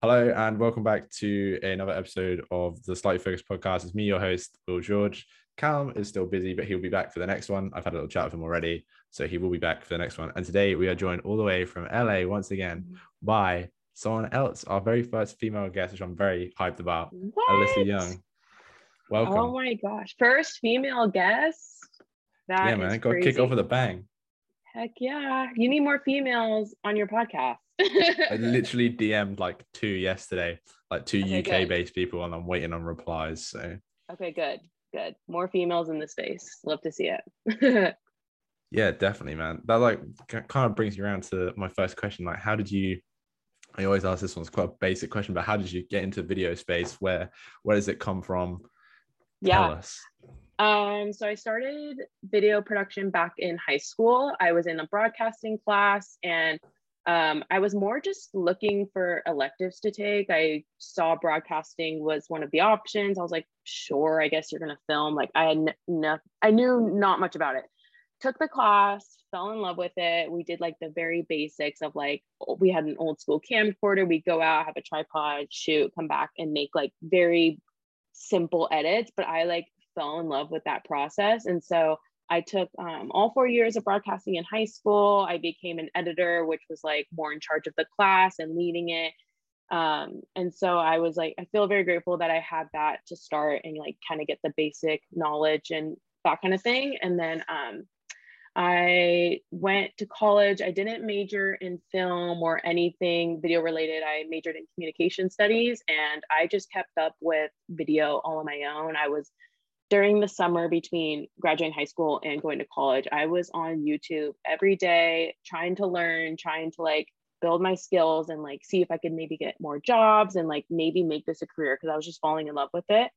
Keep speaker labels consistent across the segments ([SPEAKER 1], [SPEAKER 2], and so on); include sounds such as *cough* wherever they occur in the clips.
[SPEAKER 1] Hello and welcome back to another episode of the Slightly Focused podcast. It's me, your host, Will George. Callum is still busy, but he'll be back for the next one. I've had a little chat with him already, so he will be back for the next one. And today we are joined all the way from LA once again by someone else, our very first female guest, which I'm very hyped about,
[SPEAKER 2] What?
[SPEAKER 1] Alyssa Young. Welcome.
[SPEAKER 2] Oh my gosh. First female guest. That
[SPEAKER 1] yeah, man, got
[SPEAKER 2] crazy.
[SPEAKER 1] kick off with a bang.
[SPEAKER 2] Heck yeah. You need more females on your podcast.
[SPEAKER 1] I *laughs* literally DM'd like two yesterday, like two
[SPEAKER 2] Okay,
[SPEAKER 1] UK
[SPEAKER 2] good.
[SPEAKER 1] based people, and I'm waiting on replies. So
[SPEAKER 2] okay, good. Good. More females in the space. Love to see it. *laughs*
[SPEAKER 1] Yeah, definitely, man. That like kind of brings me around to my first question. Like, how did you? I always ask this one. It's quite a basic question, but how did you get into video space? Where where does it come from?
[SPEAKER 2] Yeah. Um, so I started video production back in high school. I was in a broadcasting class and um, I was more just looking for electives to take. I saw broadcasting was one of the options. I was like, sure, I guess you're gonna film. Like I had no, I knew not much about it. Took the class, fell in love with it. We did like the very basics of like we had an old school camcorder. We'd go out, have a tripod, shoot, come back, and make like very simple edits. But I like fell in love with that process. And so I took um, all four years of broadcasting in high school. I became an editor, which was like more in charge of the class and leading it. Um, and so I was like, I feel very grateful that I had that to start and like kind of get the basic knowledge and that kind of thing. And then um, I went to college. I didn't major in film or anything video related. I majored in communication studies and I just kept up with video all on my own. I was during the summer between graduating high school and going to college, I was on YouTube every day trying to learn, trying to like build my skills and like see if I could maybe get more jobs and like maybe make this a career because I was just falling in love with it.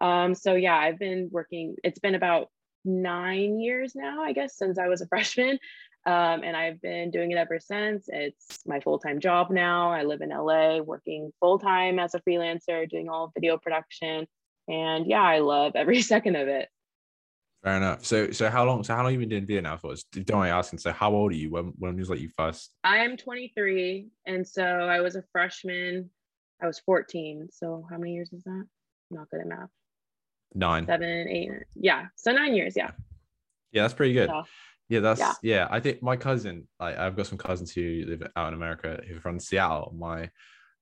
[SPEAKER 2] Um, so yeah, I've been working, it's been about nine years now, I guess, since I was a *laughs* freshman. Um, and I've been doing it ever since. It's my full time job now. I live in LA, working full time as a freelancer, doing all video production. And yeah, I love every *laughs* second of it.
[SPEAKER 1] Fair enough. So so how long? So how long you been doing video now for? Don't I ask? And So how old are you when when was like you first?
[SPEAKER 2] I am 23. And so I was a freshman. I was 14. So how many years is that? Not good at math.
[SPEAKER 1] Nine.
[SPEAKER 2] Seven, eight. Yeah. So nine years. Yeah.
[SPEAKER 1] Yeah, that's pretty good.
[SPEAKER 2] So,
[SPEAKER 1] Yeah, that's yeah.
[SPEAKER 2] Yeah.
[SPEAKER 1] I think my cousin, like I've got some cousins who live out in America who are from Seattle. My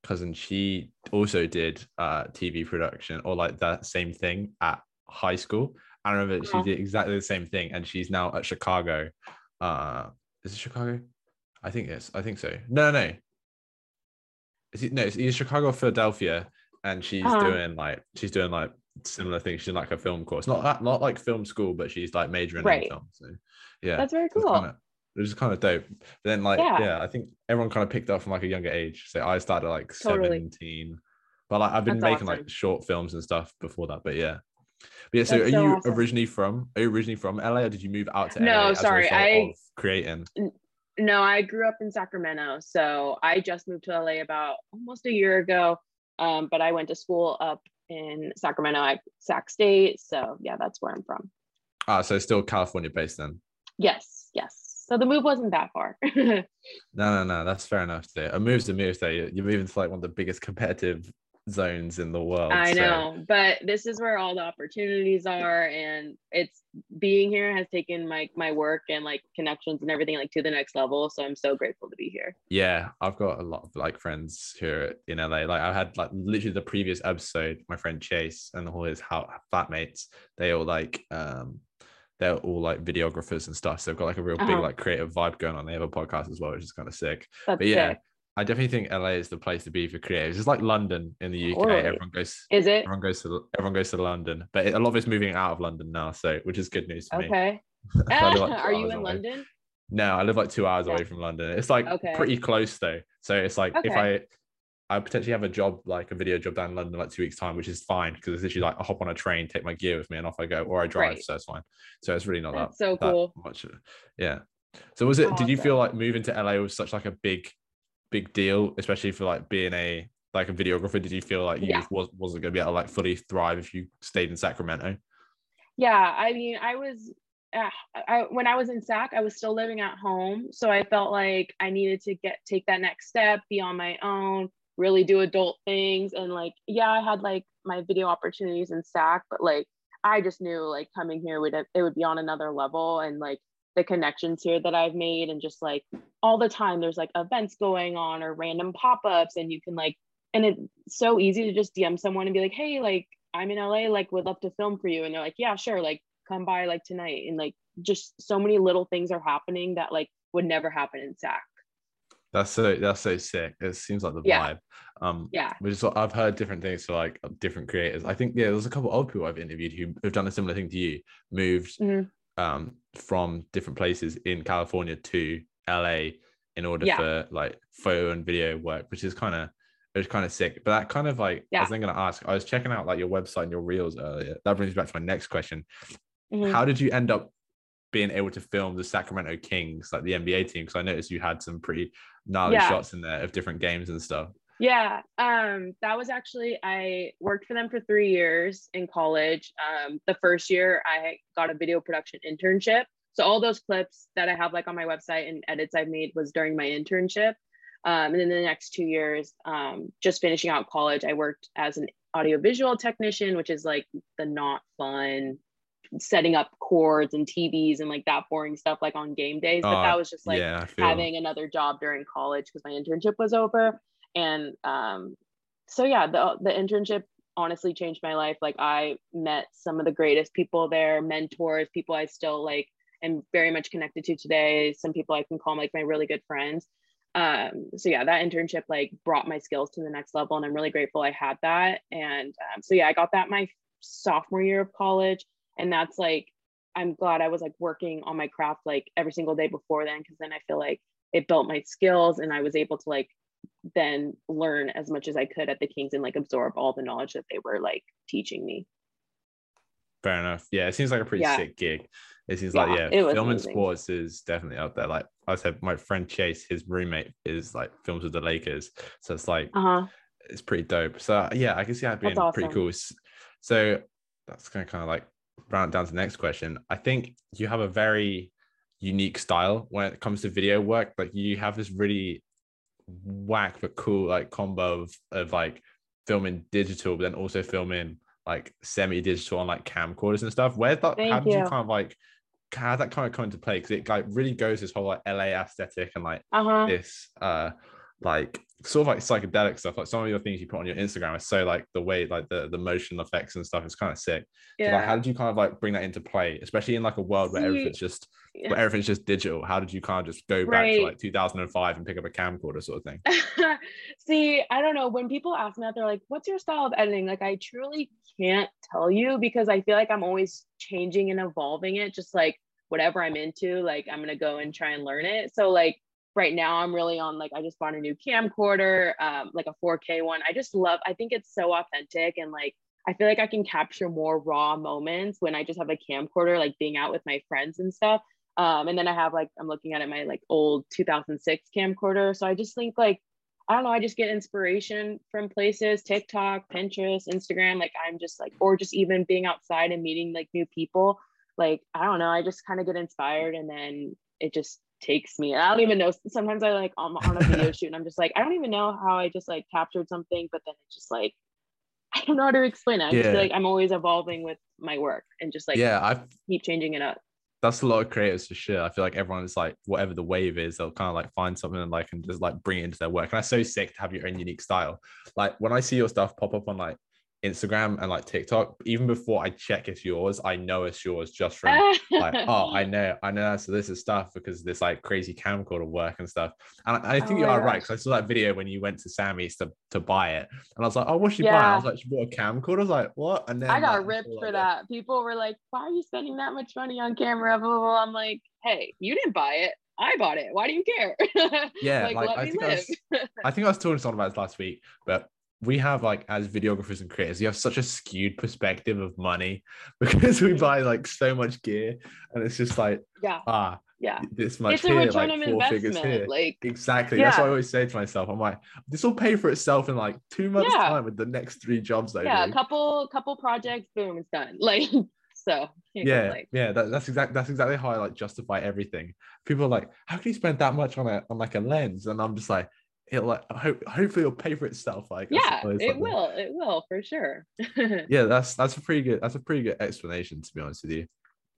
[SPEAKER 1] cousin, she also did uh TV production or like that same thing at high school. I remember she
[SPEAKER 2] Oh.
[SPEAKER 1] did exactly the same thing, and she's now at Chicago. Uh is it Chicago? I think it's I think so. No, no. Is it no, it's either Chicago or Philadelphia, and she's
[SPEAKER 2] Uh-huh.
[SPEAKER 1] doing like she's doing like similar things. She's in like a film course, not that not like film school, but she's like majoring in film. So yeah,
[SPEAKER 2] That's very cool.
[SPEAKER 1] Kinda, it was kind of dope. But then like yeah.
[SPEAKER 2] Yeah.
[SPEAKER 1] I think everyone kind of picked up from like a younger age. So I started like
[SPEAKER 2] Totally.
[SPEAKER 1] 17. But like I've been
[SPEAKER 2] That's
[SPEAKER 1] making
[SPEAKER 2] awesome.
[SPEAKER 1] like short films and stuff before that. But yeah. But yeah, so
[SPEAKER 2] That's
[SPEAKER 1] are
[SPEAKER 2] so
[SPEAKER 1] you
[SPEAKER 2] awesome.
[SPEAKER 1] originally from are you originally from LA or did you move out to
[SPEAKER 2] No,
[SPEAKER 1] LA
[SPEAKER 2] sorry, I-
[SPEAKER 1] creating?
[SPEAKER 2] No, I grew up in Sacramento. So I just moved to LA about almost a year ago. Um, but I went to school up in Sacramento at Sac State. So yeah, that's where I'm from.
[SPEAKER 1] Ah, so still California based then.
[SPEAKER 2] Yes, yes. So the move wasn't that far. *laughs*
[SPEAKER 1] No, no, no, that's fair enough. Though. A move's a move. Though you're moving to like one of the biggest competitive zones in the world.
[SPEAKER 2] I
[SPEAKER 1] so-
[SPEAKER 2] know, but this is where all the opportunities are, and it's being here has taken my my work and like connections and everything like to the next level. So I'm so grateful to be here.
[SPEAKER 1] Yeah, I've got a lot of like friends here in LA. Like I had like literally the previous episode, my friend Chase and all his how flatmates, they all like um they're all like videographers and stuff. So they've got like a real big
[SPEAKER 2] Uh-huh.
[SPEAKER 1] like creative vibe going on. They have a podcast as well, which is kind of sick.
[SPEAKER 2] That's
[SPEAKER 1] But yeah,
[SPEAKER 2] sick.
[SPEAKER 1] I definitely think LA is the place to be for creatives. It's like London in the UK.
[SPEAKER 2] Totally.
[SPEAKER 1] Everyone goes
[SPEAKER 2] Is it
[SPEAKER 1] everyone goes to everyone goes to London, but a lot of it's moving out of London now, so which is good news to me.
[SPEAKER 2] okay? *laughs*
[SPEAKER 1] I live, like,
[SPEAKER 2] Are you in
[SPEAKER 1] away.
[SPEAKER 2] London?
[SPEAKER 1] No, I live like two hours
[SPEAKER 2] Yeah.
[SPEAKER 1] away from London. It's like
[SPEAKER 2] Okay.
[SPEAKER 1] pretty close though. So it's like if I
[SPEAKER 2] Okay.
[SPEAKER 1] I potentially have a job like a video job down in London in like two weeks time, which is fine because it's literally like I hop on a train, take my gear with me, and off I go, or I drive,
[SPEAKER 2] Right.
[SPEAKER 1] so it's fine. So it's really not that,
[SPEAKER 2] so
[SPEAKER 1] that
[SPEAKER 2] cool.
[SPEAKER 1] much. Yeah. So was it? Did you feel like moving to LA was such like a big, big deal, especially for like being a like a videographer? Did you feel like you
[SPEAKER 2] Yeah.
[SPEAKER 1] was wasn't going to be able to like fully thrive if you stayed in Sacramento?
[SPEAKER 2] Yeah, I mean, I was uh, I, when I was in SAC, I was still living at home, so I felt like I needed to get take that next step, be on my own, really do adult things. And like, yeah, I had like my video opportunities in SAC, but like I just knew like coming here would it would be on another level and like the connections here that I've made and just like all the time there's like events going on or random pop-ups and you can like and it's so easy to just DM someone and be like, hey, like I'm in LA, like would love to film for you. And they're like, yeah, sure, like come by like tonight. And like just so many little things are happening that like would never happen in SAC.
[SPEAKER 1] That's so that's so sick. It seems like the
[SPEAKER 2] Yeah.
[SPEAKER 1] vibe. Um
[SPEAKER 2] Yeah.
[SPEAKER 1] which is what I've heard different things for like different creators. I think yeah, there's a couple old people I've interviewed who have done a similar thing to you, moved
[SPEAKER 2] Mhm.
[SPEAKER 1] um from different places in California to LA in order
[SPEAKER 2] Yeah.
[SPEAKER 1] for like photo and video work, which is kind of it was kind of sick. But that kind of like
[SPEAKER 2] yeah.
[SPEAKER 1] I was then gonna ask, I was checking out like your website and your reels earlier. That brings me back to my next question.
[SPEAKER 2] Mhm.
[SPEAKER 1] How did you end up being able to film the Sacramento Kings, like the NBA team? Because I noticed you had some pretty gnarly
[SPEAKER 2] Yeah.
[SPEAKER 1] shots in there of different games and stuff.
[SPEAKER 2] Yeah, um, that was actually I worked for them for three years in college. Um, the first year I got a video production internship. So all those clips that I have like on my website and edits I've made was during my internship. Um, and then the next two years, um, just finishing out college, I worked as an audiovisual technician, which is like the not fun setting up cords and TVs and like that boring stuff like on game days. But
[SPEAKER 1] Oh,
[SPEAKER 2] that was just like
[SPEAKER 1] yeah,
[SPEAKER 2] having another job during college because my internship was over. And um so yeah the the internship honestly changed my life. Like i met some of the greatest people there mentors people i still like am very much connected to today some people i can call like my really good friends. Um so yeah that internship like brought my skills to the next level and i'm really grateful i had that. And um, so yeah i got that my sophomore year of college and that's like i'm glad i was like working on my craft like every single day before then because then i feel like it built my skills and i was able to like then learn as much as i could at the kings and like absorb all the knowledge that they were like teaching me
[SPEAKER 1] fair enough. Yeah, it seems like a pretty
[SPEAKER 2] Yeah.
[SPEAKER 1] sick gig. It seems
[SPEAKER 2] Yeah,
[SPEAKER 1] like yeah, film and sports is definitely up there. Like I said, my friend Chase, his roommate is like films with the Lakers, so it's like
[SPEAKER 2] uh-huh
[SPEAKER 1] it's pretty dope. So yeah, I can see that being
[SPEAKER 2] That's
[SPEAKER 1] pretty cool. So that's going to kind of like round down to the next question. I think you have a very unique style when it comes to video work. Like you have this really whack but cool like combo of, of like filming digital, but then also filming like semi-digital on like camcorders and stuff. Where that
[SPEAKER 2] Thank
[SPEAKER 1] how did you
[SPEAKER 2] you.
[SPEAKER 1] kind of like how did that kind of come into play? Because it like really goes this whole like LA aesthetic and like
[SPEAKER 2] uh-huh
[SPEAKER 1] this uh like sort of like psychedelic stuff like some of your things you put on your instagram is so like the way like the the motion effects and stuff is kind of sick so, like, how did you kind of like bring that into play especially in like a world where everything's just
[SPEAKER 2] yeah.
[SPEAKER 1] where everything's just digital how did you kind of just go back to like 2005 and pick up a camcorder sort of thing *laughs*
[SPEAKER 2] See, I don't know. When people ask me that, they're like, what's your style of editing? Like, I truly can't tell you because I feel like I'm always changing and evolving it, just like whatever I'm into, like, I'm going to go and try and learn it. So, like, right now, I'm really on, like, I just bought a new camcorder, um, like a 4K one. I just love, I think it's so authentic and like, I feel like I can capture more raw moments when I just have a camcorder, like being out with my friends and stuff. Um, and then I have like I'm looking at it my like old 2006 camcorder. So I just think like I don't know, I just get inspiration from places, TikTok, Pinterest, Instagram. Like I'm just like, or just even being outside and meeting like new people. Like I don't know, I just kind of get inspired and then it just takes me. And I don't even know. Sometimes I like I'm on a video *laughs* shoot and I'm just like I don't even know how I just like captured something, but then it's just like I don't know how to explain it. I just feel like I'm always evolving with my work and just like
[SPEAKER 1] yeah i
[SPEAKER 2] keep changing it up.
[SPEAKER 1] that's a lot of creators for sure. I feel like everyone is like whatever the wave is, they'll kind of like find something and like and just like bring it into their work. And that's so sick to have your own unique style. Like when I see your stuff pop up on like Instagram and like TikTok, even before I check it's yours, I know it's yours just from like, oh, I *laughs* know, I know. So this is stuff because this like crazy camcorder work and stuff. And I, I think
[SPEAKER 2] Oh
[SPEAKER 1] you are right because I saw that video when you went to Samy's to, to buy it, and I was like, oh, what's she buying? I
[SPEAKER 2] Yeah.
[SPEAKER 1] was like, she bought a camcorder. I was like, what? And then
[SPEAKER 2] I got
[SPEAKER 1] like,
[SPEAKER 2] ripped for
[SPEAKER 1] like
[SPEAKER 2] that. People were like, "Why are you spending that much money on camera?" Blah, blah, blah. I'm like, "Hey, you didn't buy it. I bought it. Why do you care?" *laughs*
[SPEAKER 1] Yeah,
[SPEAKER 2] like,
[SPEAKER 1] like,
[SPEAKER 2] let
[SPEAKER 1] I
[SPEAKER 2] me
[SPEAKER 1] think I was- *laughs* I think I was talking to someone about this last week, but we have like as videographers and creators, you have such a skewed perspective of money *laughs* because we buy like so much gear, and it's just like
[SPEAKER 2] yeah,
[SPEAKER 1] ah,
[SPEAKER 2] yeah.
[SPEAKER 1] this much
[SPEAKER 2] It's a
[SPEAKER 1] here,
[SPEAKER 2] return
[SPEAKER 1] like
[SPEAKER 2] of
[SPEAKER 1] four figures here.
[SPEAKER 2] Like,
[SPEAKER 1] Exactly. That's what I always say to myself. I'm like, this will pay for itself in like two months'
[SPEAKER 2] Yeah.
[SPEAKER 1] time with the next three jobs I
[SPEAKER 2] yeah, a couple couple projects, boom, it's done. *laughs* Like, so
[SPEAKER 1] Yeah,
[SPEAKER 2] complain.
[SPEAKER 1] yeah, that, that's exactly that's exactly how I like justify everything. People are like, how can you spend that much on a on like a lens? And I'm just like, it like hope hopefully it'll pay for itself. Like
[SPEAKER 2] yeah,
[SPEAKER 1] suppose,
[SPEAKER 2] it
[SPEAKER 1] like
[SPEAKER 2] will. It will for sure. *laughs*
[SPEAKER 1] yeah that's that's a pretty good that's a pretty good explanation to be honest with you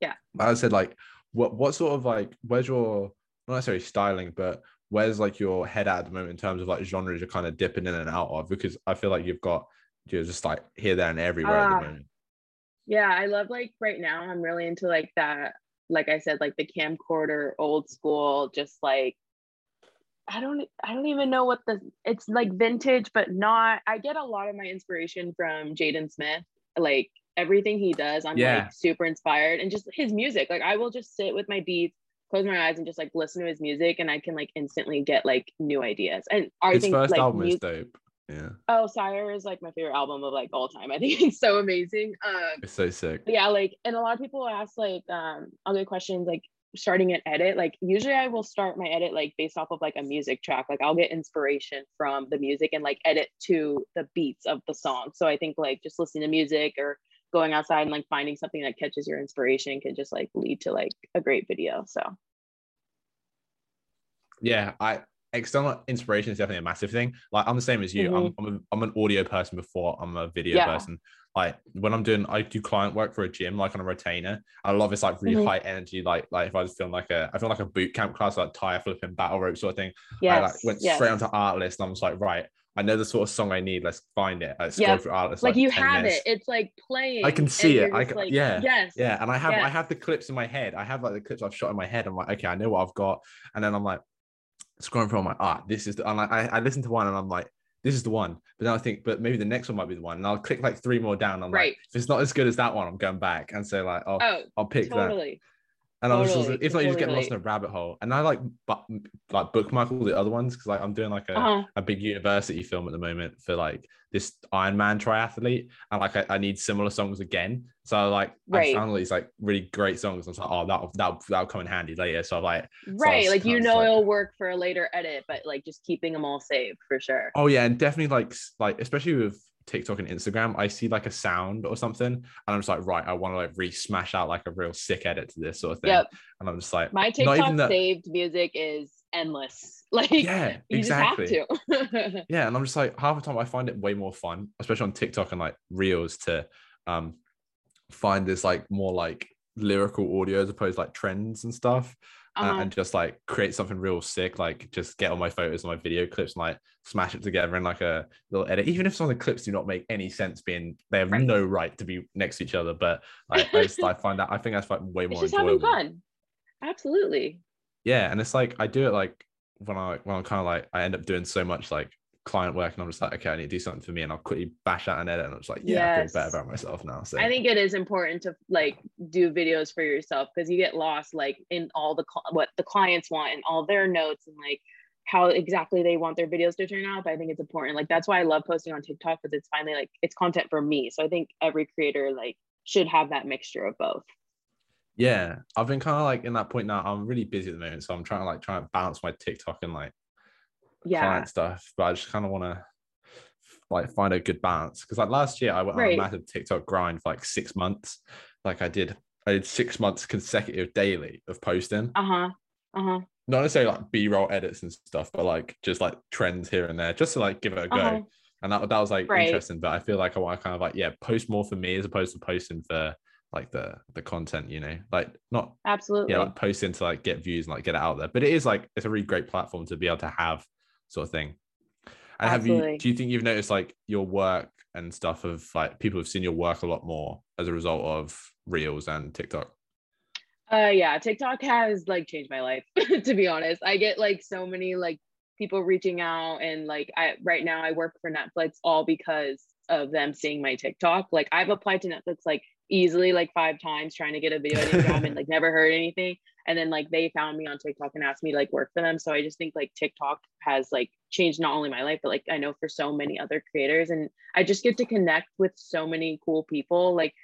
[SPEAKER 2] Yeah.
[SPEAKER 1] Like i said like what what sort of like where's your not necessarily styling but where's like your head at the moment in terms of like genres you're kind of dipping in and out of because i feel like you've got you're just like here there and everywhere at
[SPEAKER 2] Ah.
[SPEAKER 1] the moment
[SPEAKER 2] Yeah, I love like right now I'm really into like that like I said like the camcorder old school just like I don't I don't even know what the it's like vintage but not I get a lot of my inspiration from Jaden Smith like everything he does I'm
[SPEAKER 1] Yeah.
[SPEAKER 2] like super inspired and just his music like I will just sit with my beats close my eyes and just like listen to his music and I can like instantly get like new ideas and I
[SPEAKER 1] his
[SPEAKER 2] think
[SPEAKER 1] first
[SPEAKER 2] like
[SPEAKER 1] album is dope yeah
[SPEAKER 2] oh SYRE is like my favorite album of like all time I think it's so amazing um
[SPEAKER 1] it's so sick
[SPEAKER 2] yeah like and a lot of people ask like um i'll get questions like starting an edit like usually i will start my edit like based off of like a music track like i'll get inspiration from the music and like edit to the beats of the song. So i think like just listening to music or going outside and like finding something that catches your inspiration can just like lead to like a great video so.
[SPEAKER 1] Yeah i external inspiration is definitely a massive thing like i'm the same as you I'm, I'm, a, I'm an audio person before i'm a video
[SPEAKER 2] Yeah.
[SPEAKER 1] person like when i'm doing i do client work for a gym like on a retainer i love this like really
[SPEAKER 2] Mhm.
[SPEAKER 1] high energy like like if i was feeling like a i feel like a boot camp class like tire flipping battle rope sort of thing
[SPEAKER 2] yes
[SPEAKER 1] i like went
[SPEAKER 2] yes.
[SPEAKER 1] straight onto artlist and i'm just like right i know the sort of song i need let's find it let's scroll
[SPEAKER 2] Yes.
[SPEAKER 1] through artlist
[SPEAKER 2] like, you have
[SPEAKER 1] minutes.
[SPEAKER 2] it it's like playing
[SPEAKER 1] I can see it. I can- yeah.
[SPEAKER 2] yes
[SPEAKER 1] yeah and i have i have the clips in my head i have like the clips i've shot in my head i'm like okay i know what i've got and then i'm like scrolling through i'm like ah this is the and i i listen to one and i'm like this is the one. But then i think but maybe the next one might be the one. And i'll click like three more down. I'm
[SPEAKER 2] Right.
[SPEAKER 1] like if it's not as good as that one i'm going back. And so like oh
[SPEAKER 2] oh
[SPEAKER 1] i'll pick that.
[SPEAKER 2] totally.
[SPEAKER 1] And I was just,
[SPEAKER 2] Totally,
[SPEAKER 1] if not, you just get lost in a rabbit hole. And I like, but like bookmark all the other ones because like I'm doing like a,
[SPEAKER 2] uh-huh.
[SPEAKER 1] a big university film at the moment for like this Iron Man triathlete, and like I, I need similar songs again. So like
[SPEAKER 2] Right.
[SPEAKER 1] I found all these like really great songs. I was like, oh, that that that'll come in handy later. So I'm like,
[SPEAKER 2] right
[SPEAKER 1] was
[SPEAKER 2] like you know
[SPEAKER 1] like-
[SPEAKER 2] it'll work for a later edit but like just keeping them all saved for sure
[SPEAKER 1] oh yeah, and definitely like like especially with TikTok and Instagram, I see like a sound or something, and I'm just like, right, I want to like re smash out like a real sick edit to this sort of thing.
[SPEAKER 2] yep
[SPEAKER 1] And I'm just like,
[SPEAKER 2] my tiktok
[SPEAKER 1] that-
[SPEAKER 2] saved music is endless *laughs* like
[SPEAKER 1] yeah,
[SPEAKER 2] you
[SPEAKER 1] exactly.
[SPEAKER 2] just have to *laughs*
[SPEAKER 1] yeah and i'm just like half the time i find it way more fun especially on tiktok and like reels to um find this like more like lyrical audio as opposed to like trends and stuff uh,
[SPEAKER 2] Uh-huh.
[SPEAKER 1] and just like create something real sick like just get all my photos and my video clips and like smash it together in like a little edit even if some of the clips do not make any sense being they have
[SPEAKER 2] Right.
[SPEAKER 1] no right to be next to each other but like i just i find that i think that's like way
[SPEAKER 2] it's
[SPEAKER 1] more
[SPEAKER 2] just having fun absolutely
[SPEAKER 1] yeah and it's like i do it like when i when i'm kind of like i end up doing so much like client work and i'm just like okay i need to do something for me and i'll quickly bash out an edit and i'm just like yeah i feel better about myself now so.
[SPEAKER 2] I think it is important to like do videos for yourself because you get lost like in all the what the clients want and all their notes and like how exactly they want their videos to turn out but i think it's important. Like that's why i love posting on tiktok because it's finally like it's content for me so i think every creator like should have that mixture of both.
[SPEAKER 1] Yeah i've been kind of like in that point now i'm really busy at the moment so i'm trying to like try and balance my tiktok and like
[SPEAKER 2] yeah.
[SPEAKER 1] client stuff but i just kind of want to like find a good balance. Because like last year i went on
[SPEAKER 2] Right.
[SPEAKER 1] a massive tiktok grind for like six months. Like i did i did six months consecutive daily of posting.
[SPEAKER 2] Uh-huh uh-huh.
[SPEAKER 1] Not necessarily like b-roll edits and stuff but like just like trends here and there just to like give it a go.
[SPEAKER 2] Uh-huh.
[SPEAKER 1] And that, that was like
[SPEAKER 2] Right.
[SPEAKER 1] interesting but i feel like i want to kind of like yeah post more for me as opposed to posting for like the the content you know? Like not
[SPEAKER 2] absolutely.
[SPEAKER 1] yeah like posting to like get views and like get it out there. But it is like it's a really great platform to be able to have sort of thing and have you do you think you've noticed like your work and stuff of like people have seen your work a lot more as a result of reels and tiktok
[SPEAKER 2] Uh yeah, TikTok has like changed my life *laughs* to be honest. I get like so many like people reaching out and like I right now I work for Netflix all because of them seeing my TikTok. Like I've applied to Netflix like easily like five times trying to get a video job and *laughs* like never heard anything. And then like they found me on TikTok and asked me to like work for them. So I just think like TikTok has like changed not only my life, but like I know for so many other creators. And I just get to connect with so many cool people. Like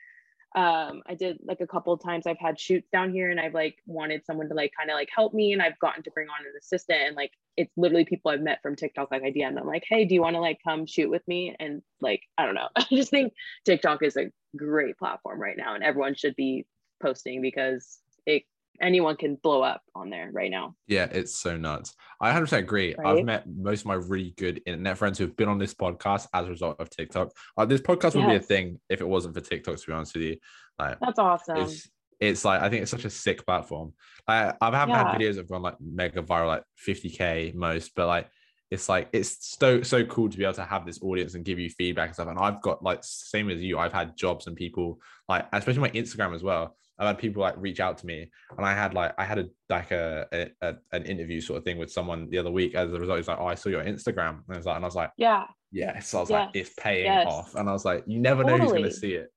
[SPEAKER 2] um i did like a couple times i've had shoots down here and i've like wanted someone to like kind of like help me and i've gotten to bring on an assistant and like it's literally people i've met from tiktok like i dm them like hey do you want to like come shoot with me and like i don't know *laughs* i just think tiktok is a great platform right now and everyone should be posting because it anyone can blow up on there right now.
[SPEAKER 1] Yeah, it's so nuts. I 100% agree.
[SPEAKER 2] Right?
[SPEAKER 1] I've met most of my really good internet friends who've been on this podcast as a result of TikTok. Uh, this podcast would be a thing if it wasn't for TikTok, to be honest with you. Like,
[SPEAKER 2] That's awesome.
[SPEAKER 1] it's, it's like, I think it's such a sick platform. I, I haven't
[SPEAKER 2] Yeah.
[SPEAKER 1] had videos that have gone like mega viral, like 50K most, but like, it's like it's so so cool to be able to have this audience and give you feedback and stuff. And I've got like same as you, I've had jobs and people like especially my Instagram as well. I've had people like reach out to me, and I had like I had a like a, a, a- an interview sort of thing with someone the other week. As a result, he's like, "Oh, I saw your Instagram," and I was like, and I was like,
[SPEAKER 2] yeah.
[SPEAKER 1] "Yeah." So I was like,
[SPEAKER 2] Yes,
[SPEAKER 1] "It's paying
[SPEAKER 2] yes.
[SPEAKER 1] off," and I was like, "You never know who's gonna see it.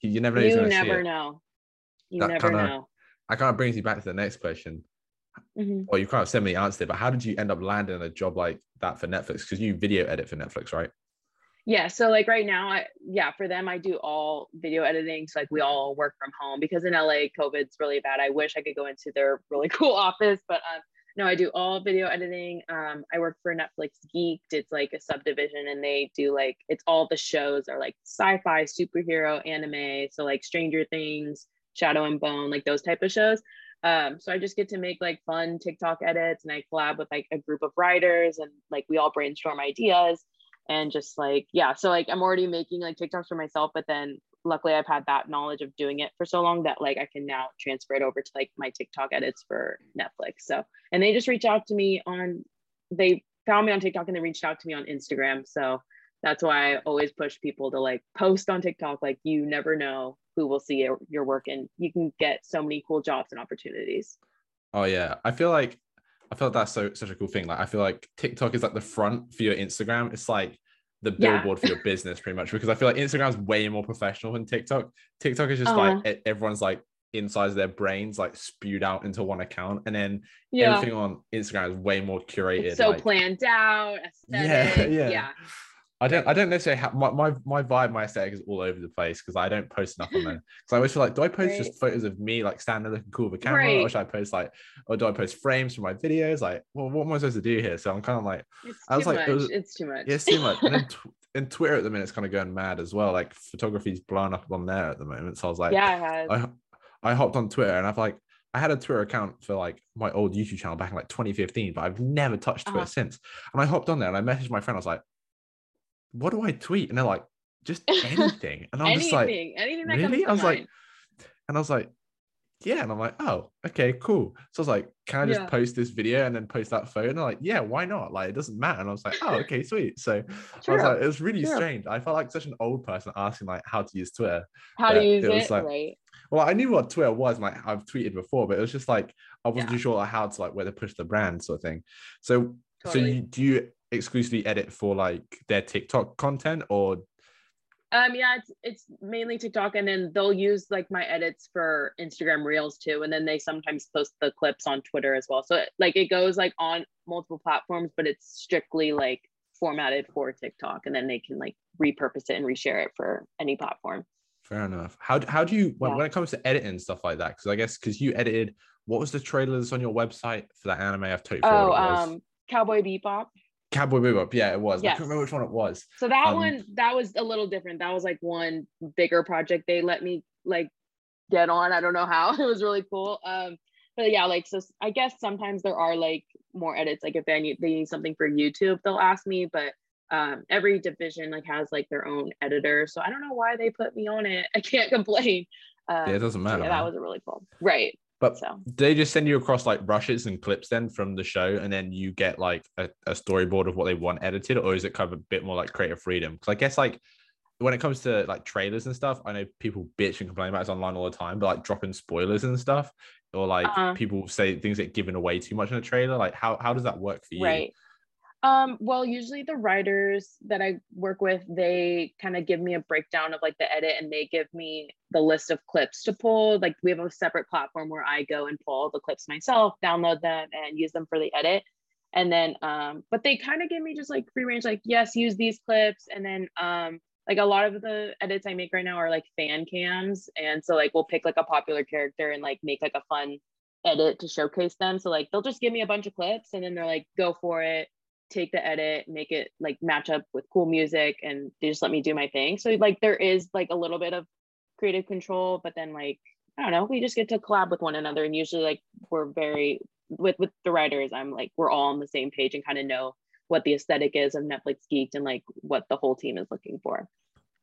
[SPEAKER 1] You never know
[SPEAKER 2] You never
[SPEAKER 1] it."
[SPEAKER 2] know. You
[SPEAKER 1] That
[SPEAKER 2] never
[SPEAKER 1] kinda-
[SPEAKER 2] know.
[SPEAKER 1] That kind of brings you back to the next question.
[SPEAKER 2] Mhm.
[SPEAKER 1] Well, you kind of semi answered it, but how did you end up landing a job like that for Netflix? Because you video edit for Netflix, right?
[SPEAKER 2] Yeah. So like right now, I yeah, for them I do all video editing. So like we all work from home because in LA COVID's really bad. I wish I could go into their really *laughs* cool office, but um no, I do all video editing. Um, I work for Netflix Geeked. It's like a subdivision, and they do like it's all the shows are like sci-fi, superhero, anime. So like Stranger Things, Shadow and Bone, like those type of shows. Um, so I just get to make like fun TikTok edits, and I collab with like a group of writers, and like we all brainstorm ideas, and just like yeah. So like I'm already making like TikToks for myself, but then luckily I've had that knowledge of doing it for so long that like I can now transfer it over to like my TikTok edits for Netflix. So and they just reached out to me on they found me on TikTok and they reached out to me on Instagram. So that's why I always push people to like post on TikTok. Like you never know who will see your, work and you can get so many cool jobs and opportunities.
[SPEAKER 1] Oh yeah, I feel like I feel like that's so such a cool thing. Like I feel like TikTok is like the front for your Instagram. It's like the
[SPEAKER 2] Yeah.
[SPEAKER 1] billboard for your business, pretty much. Because I feel like Instagram's way more professional than TikTok. TikTok is just
[SPEAKER 2] Uh-huh.
[SPEAKER 1] like everyone's like insides their brains like spewed out into one account, and then
[SPEAKER 2] Yeah.
[SPEAKER 1] everything on Instagram is way more curated.
[SPEAKER 2] It's so
[SPEAKER 1] like-
[SPEAKER 2] planned out, *laughs*
[SPEAKER 1] Yeah,
[SPEAKER 2] aesthetic.
[SPEAKER 1] yeah.
[SPEAKER 2] yeah.
[SPEAKER 1] I don't I don't necessarily have my, my my vibe, my aesthetic is all over the place because I don't post enough on there. So I always feel like, do I post just photos of me like standing looking cool with a camera, or
[SPEAKER 2] Right.
[SPEAKER 1] should I post like, or do I post frames from my videos? Like, well, what am I supposed to do here? So I'm kind of like,
[SPEAKER 2] It's
[SPEAKER 1] I was like,
[SPEAKER 2] much.
[SPEAKER 1] it was-
[SPEAKER 2] it's too much.
[SPEAKER 1] yeah, it's too much. And then *laughs* tw- and Twitter at the minute is kind of going mad as well. Like photography's blown up on there at the moment. So I was like,
[SPEAKER 2] yeah.
[SPEAKER 1] I I hopped on Twitter and I've like I had a Twitter account for like my old YouTube channel back in like 2015, but I've never touched Twitter
[SPEAKER 2] Uh-huh.
[SPEAKER 1] since. And I hopped on there and I messaged my friend. I was like, "What do I tweet?" And they're like, "Just *laughs* anything." And I'm
[SPEAKER 2] anything,
[SPEAKER 1] just like,
[SPEAKER 2] anything that
[SPEAKER 1] "Really?" I was like, and I was like, "Yeah." And I'm like, "Oh, okay, cool." So I was like, "Can I just
[SPEAKER 2] Yeah.
[SPEAKER 1] post this video and then post that photo?" And they're like, "Yeah, why not? Like, it doesn't matter." And I was like, "Oh, okay, sweet." So I was like, it was really
[SPEAKER 2] True.
[SPEAKER 1] strange. I felt like such an old person asking like how to use Twitter.
[SPEAKER 2] How to use
[SPEAKER 1] it
[SPEAKER 2] it,
[SPEAKER 1] like-
[SPEAKER 2] right?
[SPEAKER 1] Well, I knew what Twitter was, and like I've tweeted before, but it was just like I wasn't
[SPEAKER 2] Yeah.
[SPEAKER 1] too sure like, how to like where to push the brand sort of thing. So, so you do you exclusively edit for like their TikTok content, or
[SPEAKER 2] Um, yeah, it's it's mainly TikTok, and then they'll use like my edits for Instagram Reels too, and then they sometimes post the clips on Twitter as well. So it- like it goes like on multiple platforms, but it's strictly like formatted for TikTok, and then they can like repurpose it and reshare it for any platform.
[SPEAKER 1] fair enough? How how do you when,
[SPEAKER 2] Yeah.
[SPEAKER 1] when it comes to editing stuff like that? Because I guess because you edited what was the trailers on your website for that anime? I've totally
[SPEAKER 2] Oh,
[SPEAKER 1] what it was.
[SPEAKER 2] um, Cowboy Bebop.
[SPEAKER 1] Cowboy Bebop. Yeah, it was. I
[SPEAKER 2] Yes.
[SPEAKER 1] can't remember which one it was.
[SPEAKER 2] So that
[SPEAKER 1] Um,
[SPEAKER 2] one, that was a little different. That was like one bigger project they let me like get on. I don't know how. *laughs* It was really cool. Um, but yeah, like so I guess sometimes there are like more edits. Like if they need they need something for YouTube, they'll ask me. But um, every division like has like their own editor. So I don't know why they put me on it. *laughs* I can't complain. Um,
[SPEAKER 1] Yeah, it doesn't
[SPEAKER 2] so
[SPEAKER 1] matter.
[SPEAKER 2] yeah, that was a really cool. Right.
[SPEAKER 1] But
[SPEAKER 2] So
[SPEAKER 1] they just send you across like rushes and clips then from the show, and then you get like a, a storyboard of what they want edited, or is it kind of a bit more like creative freedom? Because I guess like when it comes to like trailers and stuff, I know people bitch and complain about it online all the time, but like dropping spoilers and stuff, or like
[SPEAKER 2] Uh-huh.
[SPEAKER 1] people say things get given away too much in a trailer. Like how how does that work for you?
[SPEAKER 2] Right. Um, well, usually the writers that I work with, they kind of give me a breakdown of like the edit and they give me the list of clips to pull. Like we have a separate platform where I go and pull the clips myself, download them and use them for the edit. And then um, but they kind of give me just like free range, like, yes, use these clips. And then um like a lot of the edits I make right now are like fan cams. And so like we'll pick like a popular character and like make like a fun edit to showcase them. So like they'll just give me a bunch of clips and then they're like, go for it, take the edit, make it like match up with cool music, and they just let me do my thing. So like there is like a little bit of creative control, but then like I don't know, we just get to collab with one another. And usually like we're very with with the writers, I'm like we're all on the same page and kind of know what the aesthetic is of Netflix Geeked and like what the whole team is looking for.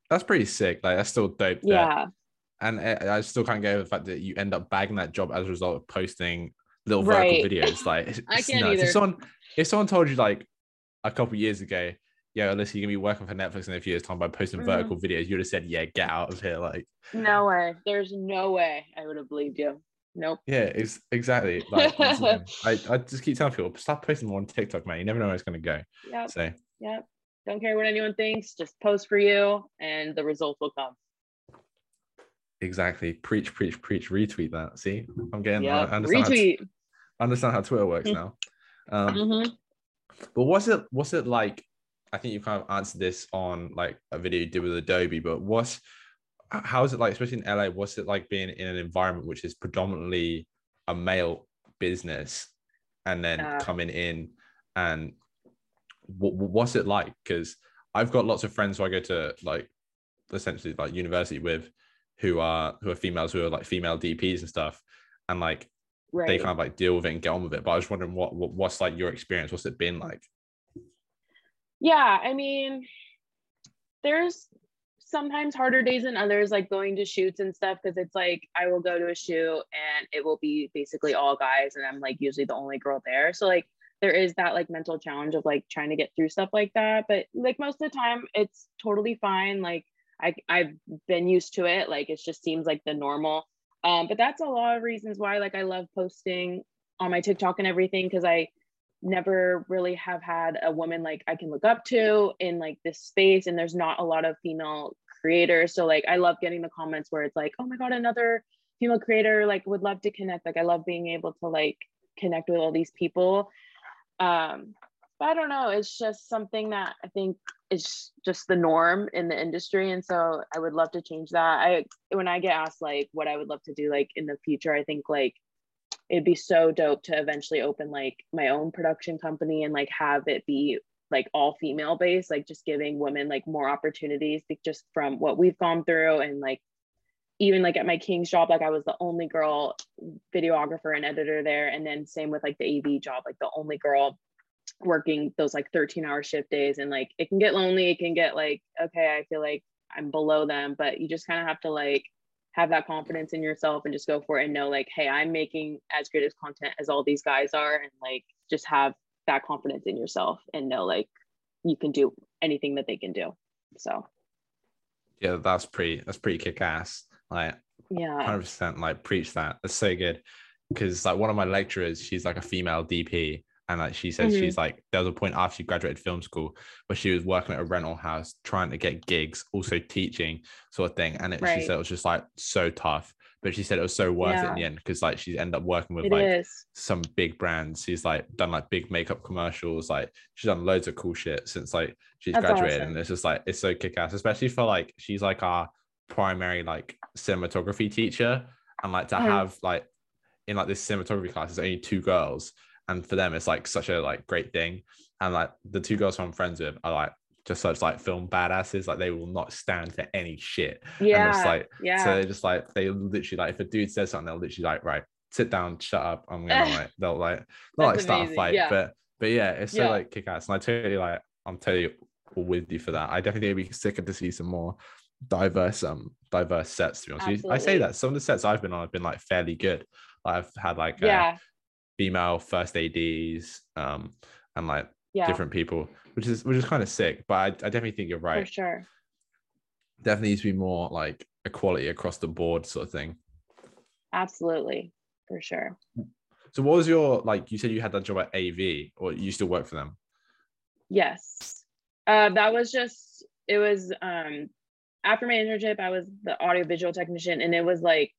[SPEAKER 1] That's pretty sick. Like that's still dope.
[SPEAKER 2] Yeah.
[SPEAKER 1] And eh, I still can't get over the fact that you end up bagging that job as a result of posting little vertical right. videos. Like *laughs*
[SPEAKER 2] I can't
[SPEAKER 1] nuts.
[SPEAKER 2] either.
[SPEAKER 1] If someone if someone told you like a couple years ago, yeah, Alyssa, you're gonna be working for Netflix in a few years' time by posting mm-hmm. vertical videos, you'd have said, Yeah, get out of here. Like
[SPEAKER 2] no way. There's no way I would have believed you. Nope.
[SPEAKER 1] Yeah, it's exactly like *laughs* I, I just keep telling people stop posting more on TikTok, man. You never know where it's gonna go.
[SPEAKER 2] Yeah.
[SPEAKER 1] So
[SPEAKER 2] yeah. Don't care what anyone thinks, just post for you and the results will come.
[SPEAKER 1] Exactly. Preach, preach, preach, retweet that. See, I'm getting
[SPEAKER 2] yeah.
[SPEAKER 1] I understand
[SPEAKER 2] retweet.
[SPEAKER 1] How, understand how Twitter works now. Um,
[SPEAKER 2] mm-hmm.
[SPEAKER 1] But what's it what's it like? I think you kind of answered this on like a video you did with Adobe, but what's how is it like, especially in LA? What's it like being in an environment which is predominantly a male business, and then uh, coming in and w- what's it like? Because I've got lots of friends who I go to like essentially like university with, who are who are females who are like female DPs and stuff, and like right. they kind of like deal with it and get on with it. But I was wondering what, what what's like your experience? What's it been like?
[SPEAKER 2] Yeah, I mean, there's sometimes harder days than others, like going to shoots and stuff, because it's like I will go to a shoot and it will be basically all guys, and I'm like usually the only girl there. So like there is that like mental challenge of like trying to get through stuff like that. But like most of the time, it's totally fine. Like I I've been used to it. Like it just seems like the normal. Um, but that's a lot of reasons why like I love posting on my TikTok and everything because I never really have had a woman like I can look up to in like this space and there's not a lot of female creators. So like I love getting the comments where it's like oh my god another female creator like would love to connect. Like I love being able to like connect with all these people. Um but I don't know it's just something that I think is just the norm in the industry and so I would love to change that. I when I get asked like what I would love to do like in the future I think like it'd be so dope to eventually open like my own production company and like have it be like all female based like just giving women like more opportunities just from what we've gone through and like even like at my king's job like i was the only girl videographer and editor there and then same with like the av job like the only girl working those like 13 hour shift days and like it can get lonely it can get like okay i feel like i'm below them but you just kind of have to like have that confidence in yourself and just go for it and know like hey i'm making as good as content as all these guys are and like just have that confidence in yourself and know like you can do anything that they can do. So.
[SPEAKER 1] Yeah that's pretty that's pretty kick-ass. Like
[SPEAKER 2] yeah.
[SPEAKER 1] 100% like preach that. That's so good. Because like one of my lecturers she's like a female dp and like she said, mm-hmm. she's like, there was a point after she graduated film school where she was working at a rental house, trying to get gigs, also teaching sort of thing. And it, right. she said it was just like so tough. But she said it was so worth yeah. it in the end because like she's ended up working with
[SPEAKER 2] it
[SPEAKER 1] like
[SPEAKER 2] is.
[SPEAKER 1] some big brands. She's like done like big makeup commercials. Like she's done loads of cool shit since like she's That's graduated. Awesome. And it's just like it's so kick ass, especially for like she's like our primary like cinematography teacher. And like to mm. have like in like this cinematography class, there's only two girls and for them it's like such a like great thing. And like the two girls who i'm friends with are like just such like film badasses like they will not stand for any shit.
[SPEAKER 2] Yeah
[SPEAKER 1] and it's like
[SPEAKER 2] yeah.
[SPEAKER 1] so they're just like they literally like if a dude says something they'll literally like right sit down shut up i'm gonna *laughs* like they'll like not like start amazing. a fight yeah. but but yeah it's so yeah. like kick-ass. And i totally like i'm totally with you for that. I definitely think it'd be sicker to see some more diverse um diverse sets to be honest i say that some of the sets i've been on have been like fairly good. I've had like
[SPEAKER 2] yeah
[SPEAKER 1] female first ads um and like
[SPEAKER 2] yeah.
[SPEAKER 1] different people which is which is kind of sick but I, I definitely think you're right.
[SPEAKER 2] for sure.
[SPEAKER 1] Definitely needs to be more like equality across the board sort of thing.
[SPEAKER 2] Absolutely. For sure.
[SPEAKER 1] So what was your like you said you had that job at av or you still work for them?
[SPEAKER 2] Yes. Uh, that was just it was um after my internship i was the audio visual technician and it was like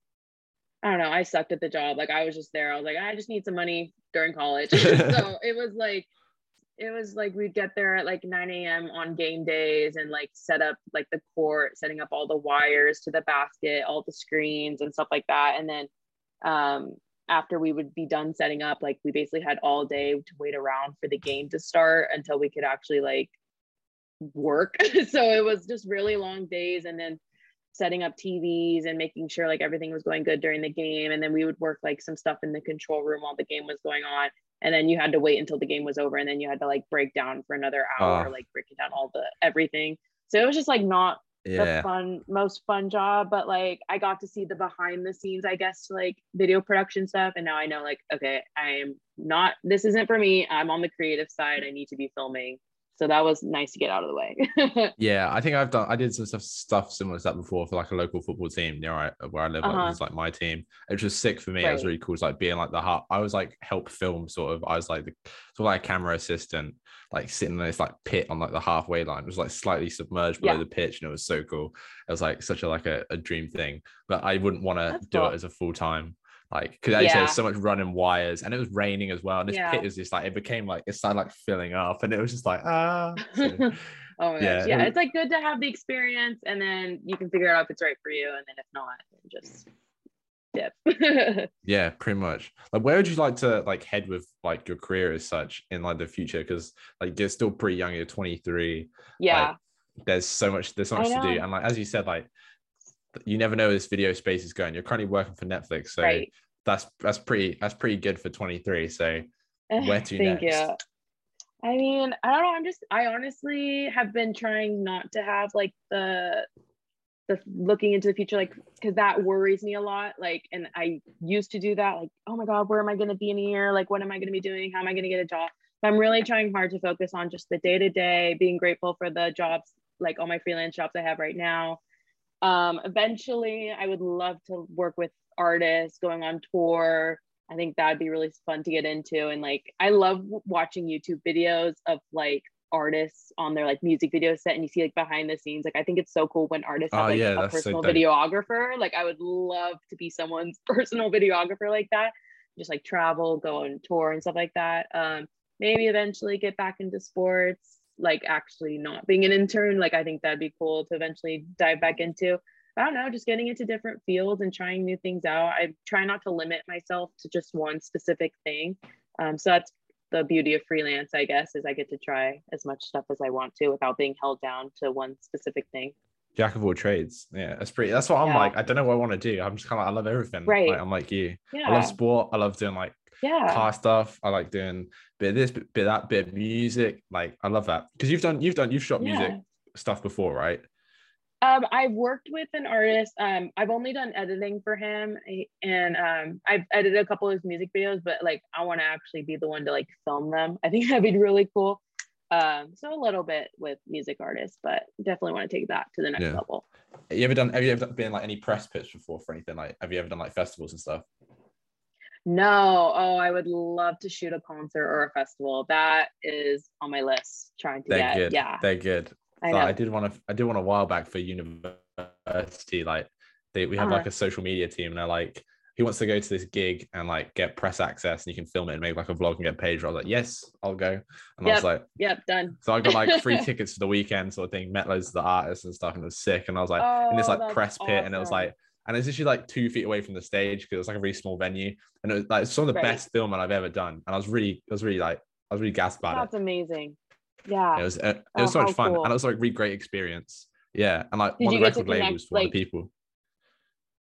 [SPEAKER 2] I don't know, I sucked at the job. Like I was just there. I was like, I just need some money during college. *laughs* so it was like it was like we'd get there at like 9 a.m. on game days and like set up like the court, setting up all the wires to the basket, all the screens and stuff like that. And then um after we would be done setting up, like we basically had all day to wait around for the game to start until we could actually like work. *laughs* so it was just really long days. And then setting up TVs and making sure like everything was going good during the game. And then we would work like some stuff in the control room while the game was going on. And then you had to wait until the game was over and then you had to like break down for another hour,
[SPEAKER 1] Oh.
[SPEAKER 2] like breaking down all the everything. So it was just like not the fun, most fun job, but like I got to see the behind the scenes, I guess, like video production stuff. And now I know like, okay, I am not, this isn't for me. I'm on the creative side. I need to be filming. So that was nice to get out of the way. *laughs*
[SPEAKER 1] Yeah, I think I've done. I did some stuff stuff similar to that before for like a local football team near I, where I live.
[SPEAKER 2] Uh-huh.
[SPEAKER 1] it was like my team, It was sick for me. It was really cool. It's like being like the heart. I was like help film sort of. I was like the sort of like a camera assistant, like sitting in this like pit on like the halfway line. It was like slightly submerged below
[SPEAKER 2] Yeah.
[SPEAKER 1] the pitch, and it was so cool. It was like such a like a, a dream thing. But I wouldn't want to do
[SPEAKER 2] cool.
[SPEAKER 1] it as a full time. Like, because as you said,
[SPEAKER 2] Yeah.
[SPEAKER 1] there's so much running wires, and it was raining as well. And this
[SPEAKER 2] Yeah.
[SPEAKER 1] pit was just like it became like it started like filling up, and it was just like ah. *laughs* So-
[SPEAKER 2] oh my
[SPEAKER 1] Yeah,
[SPEAKER 2] gosh. Yeah. It's like good to have the experience and then you can figure out if it's right for you. And then if not, just dip. *laughs*
[SPEAKER 1] Yeah, pretty much. Like, where would you like to like head with like your career as such in like the future? Because like you're still pretty young. You're 23.
[SPEAKER 2] yeah.
[SPEAKER 1] There's so much. There's so much to do. And like as you said, like you never know where this video space is going. You're currently working for Netflix, so
[SPEAKER 2] right.
[SPEAKER 1] that's that's pretty that's pretty good for 23. So where to
[SPEAKER 2] Thank
[SPEAKER 1] next?
[SPEAKER 2] you. I mean, I don't know. I'm just, I honestly have been trying not to have like the, the looking into the future, like, because that worries me a lot. Like, and I used to do that, like, oh my God, where am I going to be in a year? Like, what am I going to be doing? How am I going to get a job? But I'm really trying hard to focus on just the day to day, being grateful for the jobs, like all my freelance jobs I have right now. Um, eventually, I would love to work with artists, going on tour, I think that'd be really fun to get into. And like, I love watching YouTube videos of like artists on their like music video set and you see like behind the scenes. Like, I think it's so cool when artists have
[SPEAKER 1] Oh,
[SPEAKER 2] like
[SPEAKER 1] yeah,
[SPEAKER 2] a
[SPEAKER 1] so
[SPEAKER 2] personal
[SPEAKER 1] dope.
[SPEAKER 2] videographer. Like, I would love to be someone's *laughs* personal videographer like that. Just like travel, go on tour and stuff like that. Um, maybe eventually get back into sports, like actually not being an intern. Like, I think that'd be cool to eventually dive back into. I don't know, just getting into different fields and trying new things out. I try not to limit myself to just one specific thing. Um, so that's the beauty of freelance, I guess, is I get to try as much stuff as I want to without being held down to one specific thing.
[SPEAKER 1] Jack of all trades. Yeah, that's pretty. That's what I'm
[SPEAKER 2] Yeah.
[SPEAKER 1] like. I don't know what I want to do. I'm just kind of. like, I love everything.
[SPEAKER 2] Right.
[SPEAKER 1] Like, I'm like you.
[SPEAKER 2] yeah.
[SPEAKER 1] I love sport. I love doing like
[SPEAKER 2] Yeah.
[SPEAKER 1] car stuff. I like doing bit of this, bit, that, bit of music. Like I love that because you've done you've done you've shot music stuff before, right?
[SPEAKER 2] Um, I've worked with an artist. Um, I've only done editing for him, and um, I've edited a couple of his music videos. But like, I want to actually be the one to like film them. I think *laughs* that'd be really cool. Um, so a little bit with music artists, but definitely want to take that to the next
[SPEAKER 1] Yeah.
[SPEAKER 2] level.
[SPEAKER 1] Have you ever done? Have you ever been like any press pitch before for anything? Like, have you ever done like festivals and stuff?
[SPEAKER 2] No, oh, I would love to shoot a concert or a festival. That is on my list. Trying to
[SPEAKER 1] They're
[SPEAKER 2] get,
[SPEAKER 1] good.
[SPEAKER 2] yeah,
[SPEAKER 1] they're good.
[SPEAKER 2] I know.
[SPEAKER 1] I did want to. I did one a while back for university. Like, they we have
[SPEAKER 2] Uh-huh.
[SPEAKER 1] like a social media team, and they're like, he wants to go to this gig and like get press access, and you can film it and make like a vlog and get paid. I was like, yes, I'll go. And I was like,
[SPEAKER 2] Yep, done.
[SPEAKER 1] so I got like free *laughs* tickets for the weekend, sort of thing. Met loads of the artists and stuff, and it was sick. And I was like, in this
[SPEAKER 2] Oh,
[SPEAKER 1] like press pit, and it was like, and it's literally like two feet away from the stage because it's like a really small venue, and it was like some of the
[SPEAKER 2] Right.
[SPEAKER 1] best filming I've ever done. And I was really, I was really like, I was really gassed
[SPEAKER 2] by
[SPEAKER 1] it.
[SPEAKER 2] That's amazing. Yeah.
[SPEAKER 1] It was, it, it
[SPEAKER 2] Oh,
[SPEAKER 1] was so much fun,
[SPEAKER 2] cool.
[SPEAKER 1] and it was like a really great experience. Yeah, and like
[SPEAKER 2] Did
[SPEAKER 1] one of the record
[SPEAKER 2] connect,
[SPEAKER 1] labels for one of
[SPEAKER 2] like-
[SPEAKER 1] the people.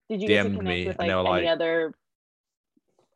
[SPEAKER 2] Did you
[SPEAKER 1] DM'd me,
[SPEAKER 2] with
[SPEAKER 1] and they were
[SPEAKER 2] any
[SPEAKER 1] like-
[SPEAKER 2] other?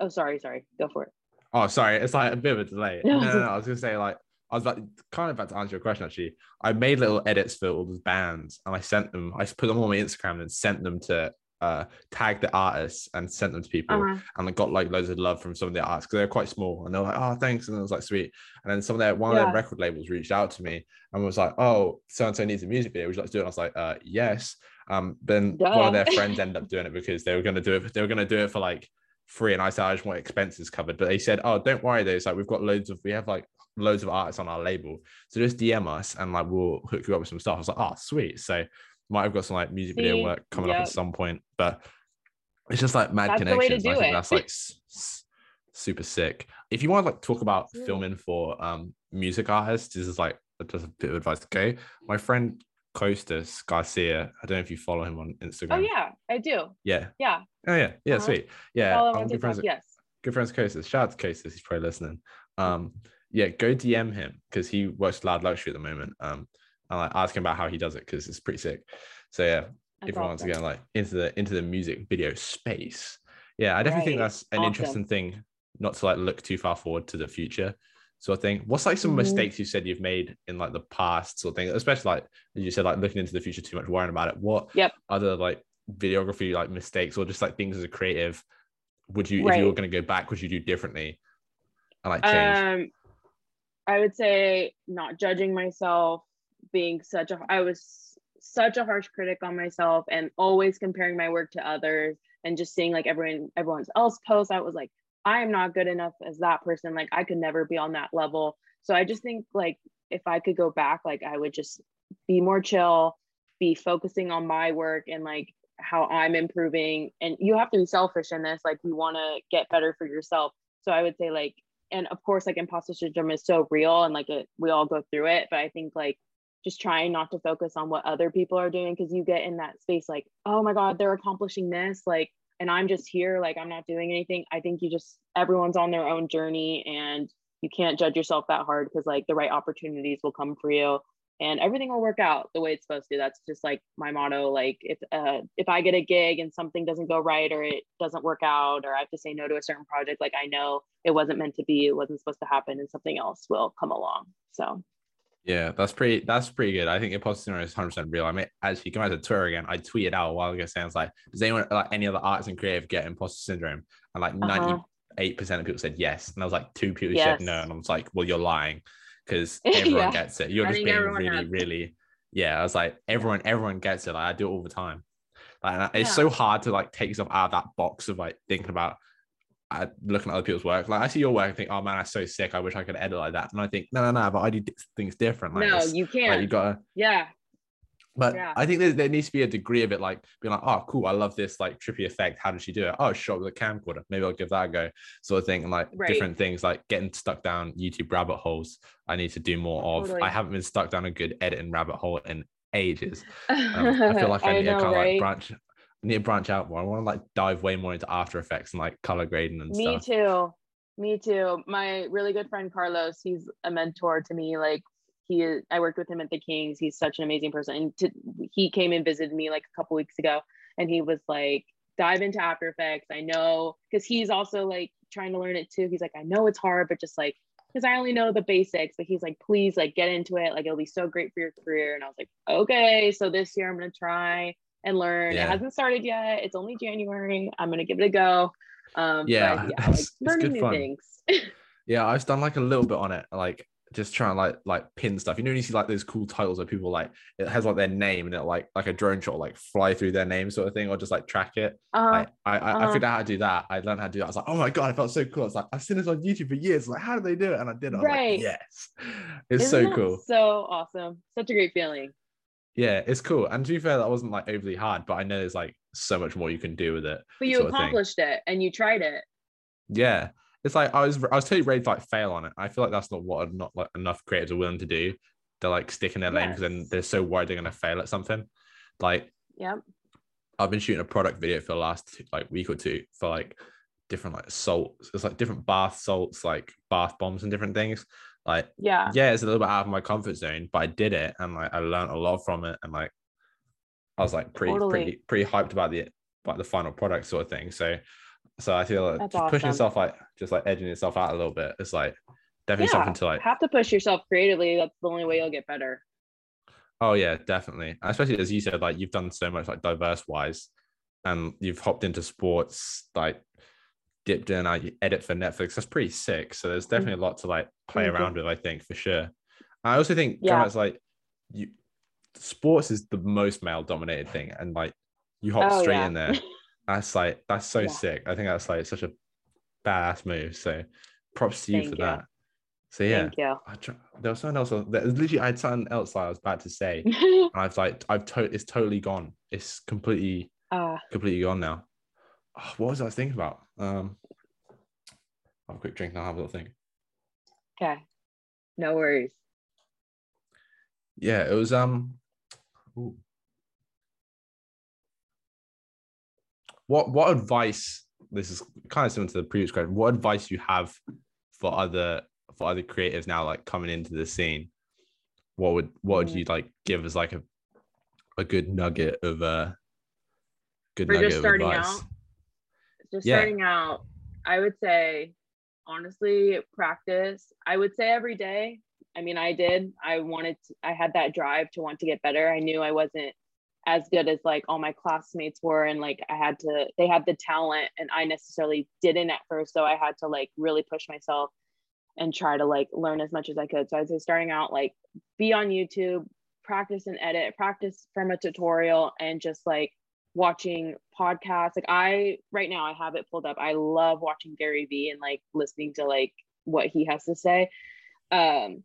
[SPEAKER 2] Oh, sorry, sorry. Go for it.
[SPEAKER 1] Oh, sorry, it's like a bit of a delay. *laughs*
[SPEAKER 2] No,
[SPEAKER 1] No, no, no, I was gonna say like I was about kind of about to answer your question actually. I made little edits for all those bands and I sent them. I put them on my Instagram and sent them to uh tag the artists and sent them to people.
[SPEAKER 2] Uh-huh.
[SPEAKER 1] And I got like loads of love from some of the artists because they're quite small and they're like, oh, thanks. And it was like sweet. And then some of their one of their record labels reached out to me and was like, oh, so and so needs a music video. Would you like to do it? And I was like, uh, yes. Um, then one of their friends ended up doing it because they were gonna do it. They were gonna do it for like free. And I said, I just want expenses covered. But they said, oh, don't worry. Though. It's like we've got loads of we have like loads of artists on our label. So just DM us and like we'll hook you up with some stuff. I was like, oh, sweet. So might have got some like music video work coming up at some point. But it's just like mad
[SPEAKER 2] That's the way to
[SPEAKER 1] connections. I think
[SPEAKER 2] it.
[SPEAKER 1] that's like s- s- super sick. If you want to like talk about filming for um music artists, this is like just a bit of advice. Okay, my friend Kostas Garcia. I don't know if you follow him on Instagram.
[SPEAKER 2] Oh yeah, I do.
[SPEAKER 1] yeah.
[SPEAKER 2] Yeah.
[SPEAKER 1] Oh yeah, yeah,
[SPEAKER 2] Uh-huh.
[SPEAKER 1] sweet. Yeah,
[SPEAKER 2] Follow him on
[SPEAKER 1] good friends.
[SPEAKER 2] Yes.
[SPEAKER 1] good friends Kostas. Shout out to Kostas. He's probably listening. Um, yeah, go DM him because he works Loud Luxury at the moment. Um, and like ask him about how he does it because it's pretty sick. So yeah,
[SPEAKER 2] That's
[SPEAKER 1] if
[SPEAKER 2] awesome.
[SPEAKER 1] getting like into the into the music video space. Yeah, I definitely think that's an
[SPEAKER 2] Awesome.
[SPEAKER 1] interesting thing, not to like look too far forward to the future. Sort of thing. What's like some
[SPEAKER 2] Mhm.
[SPEAKER 1] mistakes you said you've made in like the past sort of thing, especially like as you said, like looking into the future too much, worrying about it. What
[SPEAKER 2] Yep.
[SPEAKER 1] other like videography like mistakes or just like things as a creative would you if you were going to go back, would you do differently? And like change.
[SPEAKER 2] Um, I would say not judging myself, being such a I was such a harsh critic on myself, and always comparing my work to others, and just seeing like everyone everyone's else posts. I was like, I am not good enough as that person. Like I could never be on that level. So I just think like if I could go back, like I would just be more chill, be focusing on my work and like how I'm improving. And you have to be selfish in this. Like you want to get better for yourself. So I would say like and of course like imposter syndrome is so real and like it we all go through it but i think like just trying not to focus on what other people are doing because you get in that space like oh my god they're accomplishing this like and i'm just here like i'm not doing anything i think you just everyone's on their own journey and you can't judge yourself that hard because like the right opportunities will come for you and everything will work out the way it's supposed to. That's just like my motto like if uh if i get a gig and something doesn't go right or it doesn't work out or i have to say no to a certain project like i know it wasn't meant to be it wasn't supposed to happen and something else will come along so
[SPEAKER 1] Yeah, that's pretty. That's pretty good. I think imposter syndrome is hundred percent real. I mean, as you come out to Twitter again, I tweeted out a while ago saying, "It's like, does anyone like any other arts and creative get imposter syndrome?" And like
[SPEAKER 2] Uh-huh.
[SPEAKER 1] ninety eight percent of people said yes, and I was like, two people
[SPEAKER 2] Yes.
[SPEAKER 1] said no, and I was like, well, you're lying because *laughs* everyone
[SPEAKER 2] Yeah.
[SPEAKER 1] gets it. You're
[SPEAKER 2] I
[SPEAKER 1] just being really,
[SPEAKER 2] has.
[SPEAKER 1] really. Yeah, I was like, everyone, everyone gets it. Like I do it all the time. Like and it's
[SPEAKER 2] Yeah.
[SPEAKER 1] so hard to like take yourself out of that box of like thinking about looking at other people's work. Like I see your work and think, oh man, that's so sick. I wish I could edit like that. And I think, no, no, no, but I do things different. Like,
[SPEAKER 2] no you can't
[SPEAKER 1] you gotta
[SPEAKER 2] yeah
[SPEAKER 1] but
[SPEAKER 2] Yeah.
[SPEAKER 1] I think there, there needs to be a degree of it, like being like, oh, cool, I love this like trippy effect. How did she do it? Oh, shot with a camcorder. Maybe I'll give that a go. Sort of thing. And like
[SPEAKER 2] Right.
[SPEAKER 1] different things, like getting stuck down YouTube rabbit holes. I need to do more of.
[SPEAKER 2] Totally.
[SPEAKER 1] I haven't been stuck down a good editing rabbit hole in ages. *laughs* Um, I feel like I, need
[SPEAKER 2] know,
[SPEAKER 1] to kind of like branch. I need to branch out more. I want to like dive way more into After Effects and like color grading and
[SPEAKER 2] me
[SPEAKER 1] stuff.
[SPEAKER 2] Me too. Me too. My really good friend carlos he's a mentor to me like he is i worked with him at the kings. He's such an amazing person. And to, he came and visited me like a couple weeks ago and he was like dive into after effects. I know because he's also like trying to learn it too. He's like i know it's hard but just like because i only know the basics. But he's like please like get into it. Like it'll be so great for your career. And i was like okay so this year i'm gonna try and learn
[SPEAKER 1] Yeah.
[SPEAKER 2] it hasn't started yet it's only january i'm gonna give it a go um
[SPEAKER 1] Yeah,
[SPEAKER 2] yeah *laughs*
[SPEAKER 1] it's-
[SPEAKER 2] like learning
[SPEAKER 1] good
[SPEAKER 2] new
[SPEAKER 1] fun.
[SPEAKER 2] things *laughs*
[SPEAKER 1] Yeah, I've done like a little bit on it, like just trying to like like pin stuff. You know, when you see like those cool titles where people like it has like their name and it like like a drone shot like fly through their name sort of thing, or just like track it.
[SPEAKER 2] uh
[SPEAKER 1] Like, I I, I
[SPEAKER 2] uh-huh.
[SPEAKER 1] figured out how to do that. I learned how to do that. I was like, oh my god, I felt so cool. I was like, I've seen this on YouTube for years. Like, how did they do it? And I did it. I
[SPEAKER 2] Right.
[SPEAKER 1] like, yes, *laughs* it's
[SPEAKER 2] Isn't
[SPEAKER 1] so cool.
[SPEAKER 2] so awesome such a great feeling
[SPEAKER 1] Yeah, it's cool. And to be fair, that wasn't like overly hard, but I know there's like so much more you can do with it.
[SPEAKER 2] but you
[SPEAKER 1] sort of thing.
[SPEAKER 2] accomplished it and you tried it
[SPEAKER 1] Yeah, it's like I was I was totally ready to like fail on it. I feel like that's not what not like enough creators are willing to do. They're like sticking their lane because then they're so worried they're gonna fail at something. Like
[SPEAKER 2] yep
[SPEAKER 1] I've been shooting a product video for the last like week or two for like different like salts. It's like different bath salts, like bath bombs and different things. Like
[SPEAKER 2] yeah
[SPEAKER 1] yeah, it's a little bit out of my comfort zone, but I did it and like I learned a lot from it and like I was like pretty
[SPEAKER 2] Totally.
[SPEAKER 1] pretty pretty hyped about the about the final product sort of thing. So so I feel like
[SPEAKER 2] That's
[SPEAKER 1] just pushing yourself like just like edging yourself out a little bit. It's like definitely
[SPEAKER 2] yeah
[SPEAKER 1] something to like
[SPEAKER 2] have to push yourself creatively that's the only way you'll get better
[SPEAKER 1] oh yeah, definitely. Especially as you said, like you've done so much like diverse wise and you've hopped into sports, like dipped in, you edit for Netflix. That's pretty sick. So there's definitely a lot to like play
[SPEAKER 2] you.
[SPEAKER 1] around with, I think, for sure. I also think
[SPEAKER 2] Yeah.
[SPEAKER 1] yeah. like you sports is the most male dominated thing and like you hop
[SPEAKER 2] Oh,
[SPEAKER 1] straight
[SPEAKER 2] yeah.
[SPEAKER 1] in there *laughs* that's like that's so
[SPEAKER 2] Yeah.
[SPEAKER 1] sick i think that's like such a badass move so props to you
[SPEAKER 2] Thank
[SPEAKER 1] for
[SPEAKER 2] you.
[SPEAKER 1] that so yeah
[SPEAKER 2] thank you
[SPEAKER 1] I try, there was something else there literally i had something else like i was about to say *laughs* and i've like i've to- it's totally gone it's completely
[SPEAKER 2] uh
[SPEAKER 1] completely gone now oh, what was i thinking about um I'll have a quick drink and i'll have a little think
[SPEAKER 2] okay no worries
[SPEAKER 1] yeah it was um ooh. what what advice this is kind of similar to the previous question what advice you have for other for other creatives now like coming into the scene what would what would
[SPEAKER 2] Mm.
[SPEAKER 1] you like give as like a a good nugget of uh Good
[SPEAKER 2] For
[SPEAKER 1] nugget
[SPEAKER 2] just
[SPEAKER 1] of advice.
[SPEAKER 2] out, just
[SPEAKER 1] Yeah.
[SPEAKER 2] starting out, I would say, honestly, practice. I would say every day. I mean, I did. I wanted, to, I had that drive to want to get better. I knew I wasn't as good as like all my classmates were, and like I had to, they had the talent, and I necessarily didn't at first. So I had to like really push myself and try to like learn as much as I could. So I'd say starting out, like be on YouTube, practice and edit, practice from a tutorial, and just like watching podcasts. Like I right now I have it pulled up. I love watching Gary Vee and like listening to like what he has to say. Um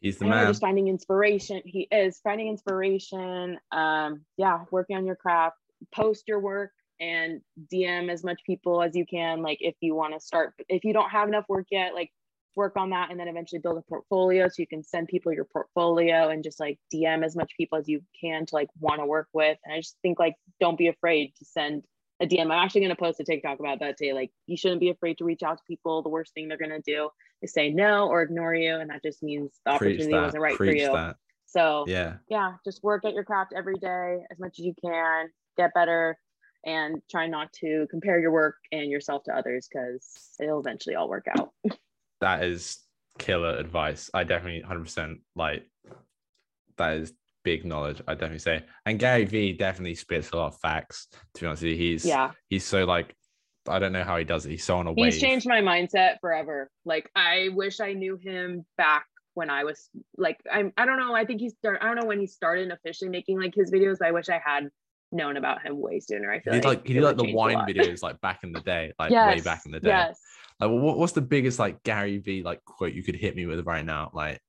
[SPEAKER 1] He's the
[SPEAKER 2] know,
[SPEAKER 1] man.
[SPEAKER 2] just finding inspiration. He is finding inspiration. Um, yeah, working on your craft, post your work and DM as much people as you can. Like if you want to start, if you don't have enough work yet, like work on that and then eventually build a portfolio so you can send people your portfolio and just like DM as much people as you can to like want to work with. And I just think like don't be afraid to send a DM. I'm actually going to post a TikTok about that today. Like you shouldn't be afraid to reach out to people. The worst thing they're going to do is say no or ignore you. And that just means the
[SPEAKER 1] Preach
[SPEAKER 2] opportunity
[SPEAKER 1] that.
[SPEAKER 2] wasn't right
[SPEAKER 1] Preach
[SPEAKER 2] for you.
[SPEAKER 1] that.
[SPEAKER 2] So
[SPEAKER 1] Yeah.
[SPEAKER 2] yeah, just work at your craft every day as much as you can, get better, and try not to compare your work and yourself to others because it'll eventually all work out. *laughs*
[SPEAKER 1] that is killer advice. I definitely 100% like that is big knowledge. I definitely say. And Gary Vee definitely spits a lot of facts. To be honest with you, he's
[SPEAKER 2] Yeah,
[SPEAKER 1] he's so like I don't know how he does it. He's so on a wave.
[SPEAKER 2] he's changed my mindset forever. Like I wish I knew him back when I was like I'm. I don't know. I think he started. I don't know when he started officially making like his videos. But I wish I had known about him way sooner. I
[SPEAKER 1] He
[SPEAKER 2] feel
[SPEAKER 1] did like he did like the wine videos like back in the day, like way back in the day.
[SPEAKER 2] Yes.
[SPEAKER 1] Like, what, what's the biggest like Gary Vee like quote you could hit me with right now, like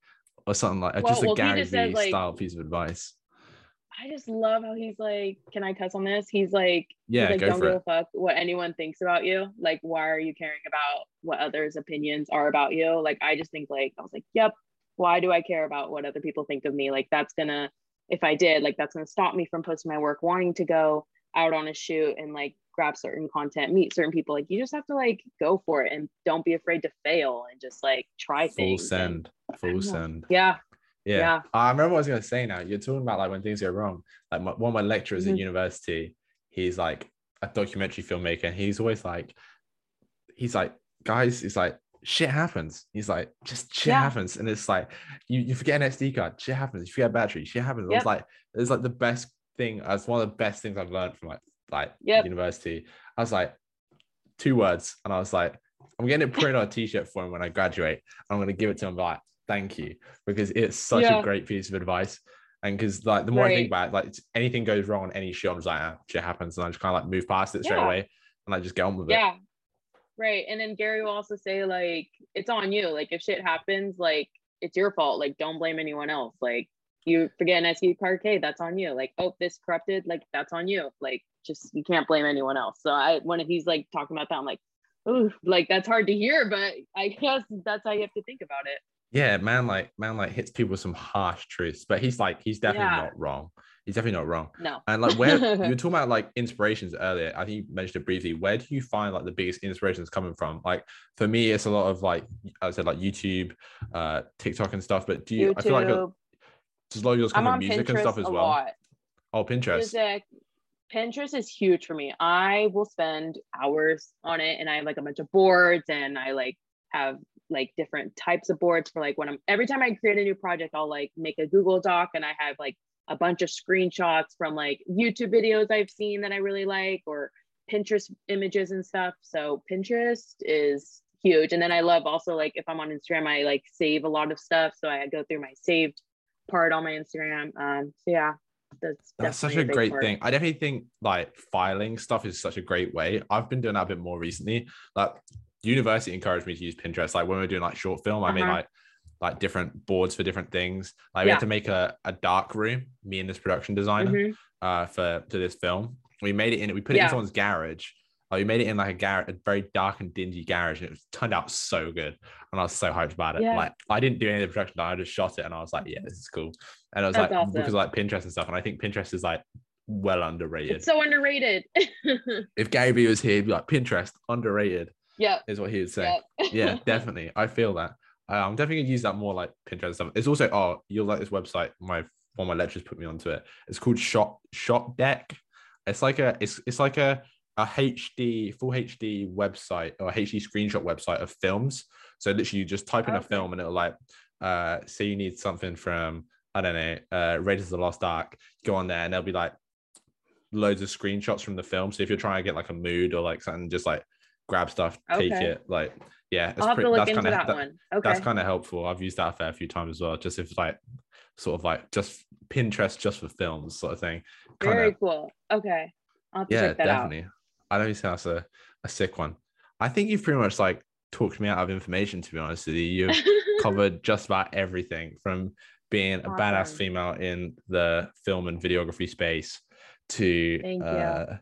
[SPEAKER 1] or something like
[SPEAKER 2] Well-
[SPEAKER 1] just a
[SPEAKER 2] well, he
[SPEAKER 1] Gary
[SPEAKER 2] just
[SPEAKER 1] Vee
[SPEAKER 2] says, like-
[SPEAKER 1] style piece of advice.
[SPEAKER 2] I just love how he's like, can I cuss on this? He's like,
[SPEAKER 1] Yeah,
[SPEAKER 2] he's like,
[SPEAKER 1] go
[SPEAKER 2] don't
[SPEAKER 1] for
[SPEAKER 2] give
[SPEAKER 1] it.
[SPEAKER 2] a fuck what anyone thinks about you. Like, why are you caring about what others' opinions are about you? Like, I just think like I was like, yep. Why do I care about what other people think of me? Like, that's gonna, if I did, like, that's gonna stop me from posting my work, wanting to go out on a shoot and like grab certain content, meet certain people. Like, you just have to like go for it and don't be afraid to fail and just like try
[SPEAKER 1] Full
[SPEAKER 2] things. and-
[SPEAKER 1] send, full send.
[SPEAKER 2] yeah,
[SPEAKER 1] Yeah.
[SPEAKER 2] Yeah.
[SPEAKER 1] I remember what I was going to say now. You're talking about like when things go wrong. Like my, one of my lecturers at
[SPEAKER 2] Mhm.
[SPEAKER 1] university, he's like a documentary filmmaker. And he's always like, he's like, guys, it's like, shit happens. He's like, just shit
[SPEAKER 2] Yeah.
[SPEAKER 1] happens. And it's like, you, you forget an SD card, shit happens. You forget a battery, shit happens. It's
[SPEAKER 2] Yep.
[SPEAKER 1] like, it's like the best thing. as one of the best things I've learned from like, like
[SPEAKER 2] Yep.
[SPEAKER 1] university. I was like, two words. And I was like, I'm getting it printed on a t-shirt for him when I graduate. I'm going to give it to him. Like, thank you, because it's such
[SPEAKER 2] Yeah.
[SPEAKER 1] a great piece of advice. And because like the more I think about it, like anything goes wrong on any show, I'm just like, ah, shit happens, and I just kind of like move past it straight
[SPEAKER 2] Yeah.
[SPEAKER 1] away and like just get on with it.
[SPEAKER 2] yeah right and then gary will also say like it's on you like if shit happens like it's your fault like don't blame anyone else like you forget an card okay that's on you like oh this corrupted like that's on you like just you can't blame anyone else so i when he's like talking about that i'm like ooh like that's hard to hear but i guess that's how you have to think about it
[SPEAKER 1] Yeah, man, like man, like hits people with some harsh truths, but he's like he's definitely
[SPEAKER 2] Yeah.
[SPEAKER 1] not wrong. He's definitely not wrong.
[SPEAKER 2] no
[SPEAKER 1] And like where *laughs* you were talking about like inspirations earlier, I think you mentioned it briefly. Where do you find like the biggest inspirations coming from? Like for me, it's a lot of like I said, like YouTube, uh, TikTok and stuff. But do you? I feel like
[SPEAKER 2] youtube
[SPEAKER 1] does of yours come
[SPEAKER 2] on
[SPEAKER 1] music
[SPEAKER 2] pinterest
[SPEAKER 1] and stuff as
[SPEAKER 2] a
[SPEAKER 1] well?
[SPEAKER 2] lot.
[SPEAKER 1] Oh, Pinterest.
[SPEAKER 2] music. Pinterest is huge for me. I will spend hours on it and i have like a bunch of boards and i like have like different types of boards for like when i'm every time i create a new project i'll like make a google doc and i have like a bunch of screenshots from like youtube videos i've seen that i really like or pinterest images and stuff. So pinterest is huge. And then i love also like if i'm on instagram i like save a lot of stuff. So i go through my saved part on my instagram um so yeah that's
[SPEAKER 1] That's such
[SPEAKER 2] definitely
[SPEAKER 1] a great
[SPEAKER 2] part.
[SPEAKER 1] thing. I definitely think like filing stuff is such a great way. I've been doing that a bit more recently. Like university encouraged me to use Pinterest. Like when we are doing like short film, I made
[SPEAKER 2] Uh-huh.
[SPEAKER 1] like like different boards for different things. Like we
[SPEAKER 2] Yeah.
[SPEAKER 1] had to make a, a dark room, me and this production designer,
[SPEAKER 2] Mhm.
[SPEAKER 1] uh, for to this film. We made it in we put it in someone's garage. Like we made it in like a garage, a very dark and dingy garage, and it turned out so good. And I was so hyped about it.
[SPEAKER 2] Yeah.
[SPEAKER 1] Like I didn't do any of the production, I just shot it, and I was like, yeah, this is cool. And I was
[SPEAKER 2] That's
[SPEAKER 1] like
[SPEAKER 2] awesome.
[SPEAKER 1] because of, like Pinterest and stuff. And I think Pinterest is like well underrated.
[SPEAKER 2] It's so underrated. *laughs*
[SPEAKER 1] if Gary Vee was here, he'd be like Pinterest underrated
[SPEAKER 2] Yeah,
[SPEAKER 1] is what he would say.
[SPEAKER 2] Yep.
[SPEAKER 1] Yeah, *laughs* definitely. I feel that. Uh, I'm definitely gonna use that more like Pinterest and stuff. It's also oh, you'll like this website. My one of my lecturers put me onto it. It's called Shot Shop Deck. It's like a it's it's like a a HD full HD website or HD screenshot website of films. So literally, you just type in a film and it'll like uh say you need something from I don't know uh Raiders of the Lost Ark. Go on there and there'll be like loads of screenshots from the film. So if you're trying to get like a mood or like something, just like grab stuff, take it. Like yeah, it's
[SPEAKER 2] I'll have
[SPEAKER 1] pretty- that's
[SPEAKER 2] into
[SPEAKER 1] kinda-
[SPEAKER 2] that,
[SPEAKER 1] that-
[SPEAKER 2] one. Okay.
[SPEAKER 1] that's kind of helpful. I've used that a fair few times as well. Just if like sort of like just Pinterest just for films sort of thing. Kind
[SPEAKER 2] Very cool. Okay. I'll
[SPEAKER 1] yeah,
[SPEAKER 2] check that
[SPEAKER 1] I don't think that's a, a sick one. I think you've pretty much like talked me out of information to be honest with you. You've *laughs* covered just about everything from being a badass female in the film and videography space to uh,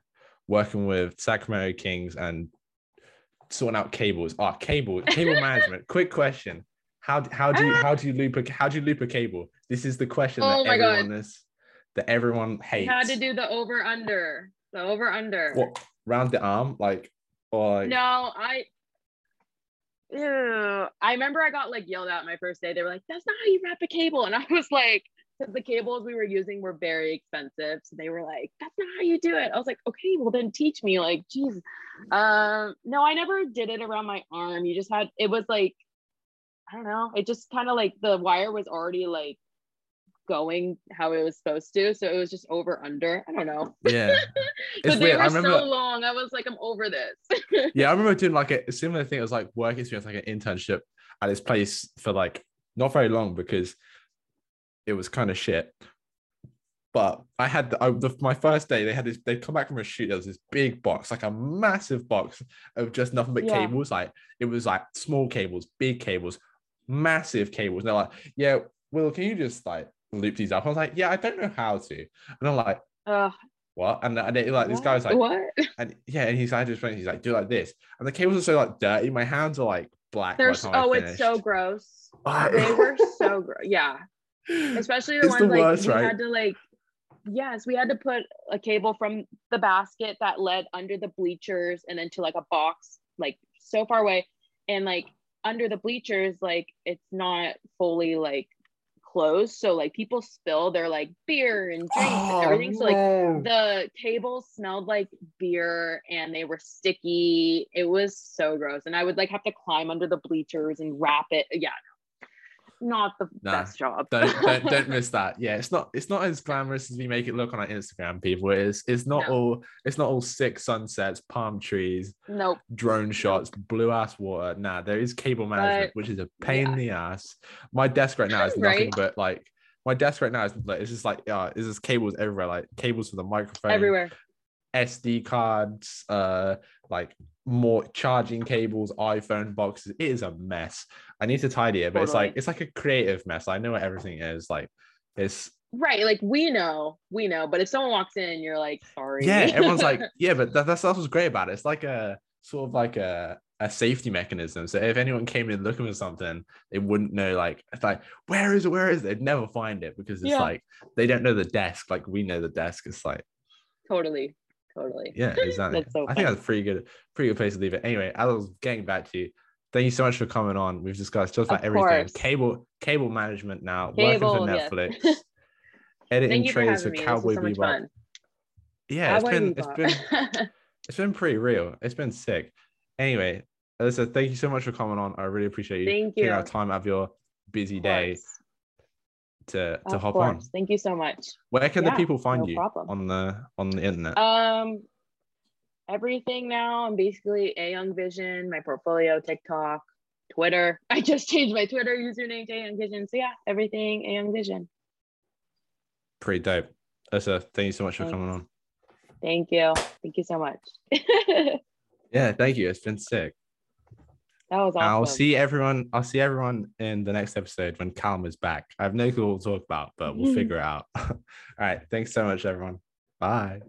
[SPEAKER 1] working with Sacramento Kings and sorting out cables. Ah, cable, cable management. *laughs* Quick question. How, how do you how do you loop a how do you loop a cable? This is the question
[SPEAKER 2] Oh
[SPEAKER 1] that
[SPEAKER 2] my God.
[SPEAKER 1] everyone is that everyone hates.
[SPEAKER 2] had to do the over under. The over under.
[SPEAKER 1] what round the arm like or like
[SPEAKER 2] No, I. Ew. I remember I got like yelled at my first day. They were like, "That's not how you wrap a cable," and I *laughs* was like, "Because the cables we were using were very expensive." So they were like, "That's not how you do it." I was like, "Okay, well then teach me." Like, geez. Um, no, I never did it around my arm. You just had. It was like, I don't know. It just kind of like the wire was already like going how it was supposed to, so it was just over under. I don't know.
[SPEAKER 1] yeah. *laughs*
[SPEAKER 2] But they
[SPEAKER 1] weird.
[SPEAKER 2] were
[SPEAKER 1] remember
[SPEAKER 2] so long. I was like, I'm over this.
[SPEAKER 1] yeah, I *laughs* remember doing like a similar thing. It was like work experience, like an internship at this place for like not very long because it was kind of shit. But I had the, I, the, my first day. They had this. They'd come back from a shoot. There was this big box, like a massive box of just nothing but
[SPEAKER 2] Yeah.
[SPEAKER 1] cables. Like it was like small cables, big cables, massive cables. And they're like, "Yeah, Will, can you just like loop these up?" I was like, "Yeah, I don't know how to." And I'm like,
[SPEAKER 2] Ugh,
[SPEAKER 1] "What?" And, and they, like this guy was like,
[SPEAKER 2] what?
[SPEAKER 1] and yeah, and he's like, just went, he's like, do it like this. And the cables are so like dirty. My hands are like black. by
[SPEAKER 2] They're
[SPEAKER 1] the
[SPEAKER 2] so, oh, it's so gross. *laughs* They were so gross. Yeah, especially the
[SPEAKER 1] It's
[SPEAKER 2] ones
[SPEAKER 1] the
[SPEAKER 2] like
[SPEAKER 1] worst,
[SPEAKER 2] we
[SPEAKER 1] right?
[SPEAKER 2] had to like. Yes, we had to put a cable from the basket that led under the bleachers and then to like a box like so far away, and like under the bleachers, like it's not fully like closed, so like people spill their like beer and drinks
[SPEAKER 1] Oh,
[SPEAKER 2] and everything. So like
[SPEAKER 1] no.
[SPEAKER 2] the cables smelled like beer and they were sticky. It was so gross. And I would like have to climb under the bleachers and wrap it. Yeah, not the
[SPEAKER 1] Nah,
[SPEAKER 2] best job.
[SPEAKER 1] don't don't don't *laughs* miss that. Yeah, it's not it's not as glamorous as we make it look on our Instagram. People, it's it's not
[SPEAKER 2] No.
[SPEAKER 1] all it's not all sick sunsets, palm trees,
[SPEAKER 2] nope.
[SPEAKER 1] drone shots, blue ass water. Nah, there is cable management,
[SPEAKER 2] But,
[SPEAKER 1] which is a pain in the ass. My desk right now is *laughs* nothing but like my desk right now is like it's just like yeah, it's just cables everywhere, like cables for the microphone,
[SPEAKER 2] Everywhere.
[SPEAKER 1] SD cards, uh, like more charging cables, iPhone boxes. It is a mess. I need to tidy it, but it's like it's like a creative mess. I know what everything is. Like it's
[SPEAKER 2] Right. Like we know, we know. But if someone walks in, you're like, sorry.
[SPEAKER 1] yeah, everyone's like, *laughs* yeah, but that, that's that's what's great about it. It's like a sort of like a a safety mechanism. So if anyone came in looking for something, they wouldn't know like it's like where is it? Where is it? They'd never find it because it's
[SPEAKER 2] Yeah.
[SPEAKER 1] like they don't know the desk. Like we know the desk. It's like
[SPEAKER 2] totally. Totally.
[SPEAKER 1] Yeah, *laughs* exactly.
[SPEAKER 2] That's so
[SPEAKER 1] I think that's a pretty good, pretty good place to leave it. Anyway, I was getting back to you, thank you so much for coming on. We've discussed just about everything.
[SPEAKER 2] course.
[SPEAKER 1] Cable, cable management now,
[SPEAKER 2] Cable,
[SPEAKER 1] working for
[SPEAKER 2] yes.
[SPEAKER 1] Netflix, *laughs* editing
[SPEAKER 2] for
[SPEAKER 1] trailers for.
[SPEAKER 2] This
[SPEAKER 1] Cowboy
[SPEAKER 2] so
[SPEAKER 1] Bebop. Yeah, it's
[SPEAKER 2] Cowboy
[SPEAKER 1] been it's been
[SPEAKER 2] Bebop. *laughs*
[SPEAKER 1] it's been pretty real. It's been sick. Anyway, Alyssa, thank you so much for coming on. I really appreciate you
[SPEAKER 2] Thank
[SPEAKER 1] taking
[SPEAKER 2] you.
[SPEAKER 1] out time out of your busy day. To to
[SPEAKER 2] Of
[SPEAKER 1] hop on.
[SPEAKER 2] Thank you so much.
[SPEAKER 1] Where can
[SPEAKER 2] Yeah,
[SPEAKER 1] the people find
[SPEAKER 2] no
[SPEAKER 1] you
[SPEAKER 2] problem.
[SPEAKER 1] on the on the internet?
[SPEAKER 2] Um, everything now. I'm basically a Young Vision. My portfolio, TikTok, Twitter. *laughs* I just changed my Twitter username to A Young Vision. So yeah, everything A Young Vision.
[SPEAKER 1] pretty dope. Alyssa, thank you so much for coming on.
[SPEAKER 2] Thank you. Thank you so much. *laughs*
[SPEAKER 1] Yeah, thank you. It's been sick.
[SPEAKER 2] That was awesome.
[SPEAKER 1] I'll see everyone. I'll see everyone in the next episode when Calm is back. I have no clue what we'll talk about, but we'll *laughs* figure it out. *laughs* All right. Thanks so much, everyone. Bye.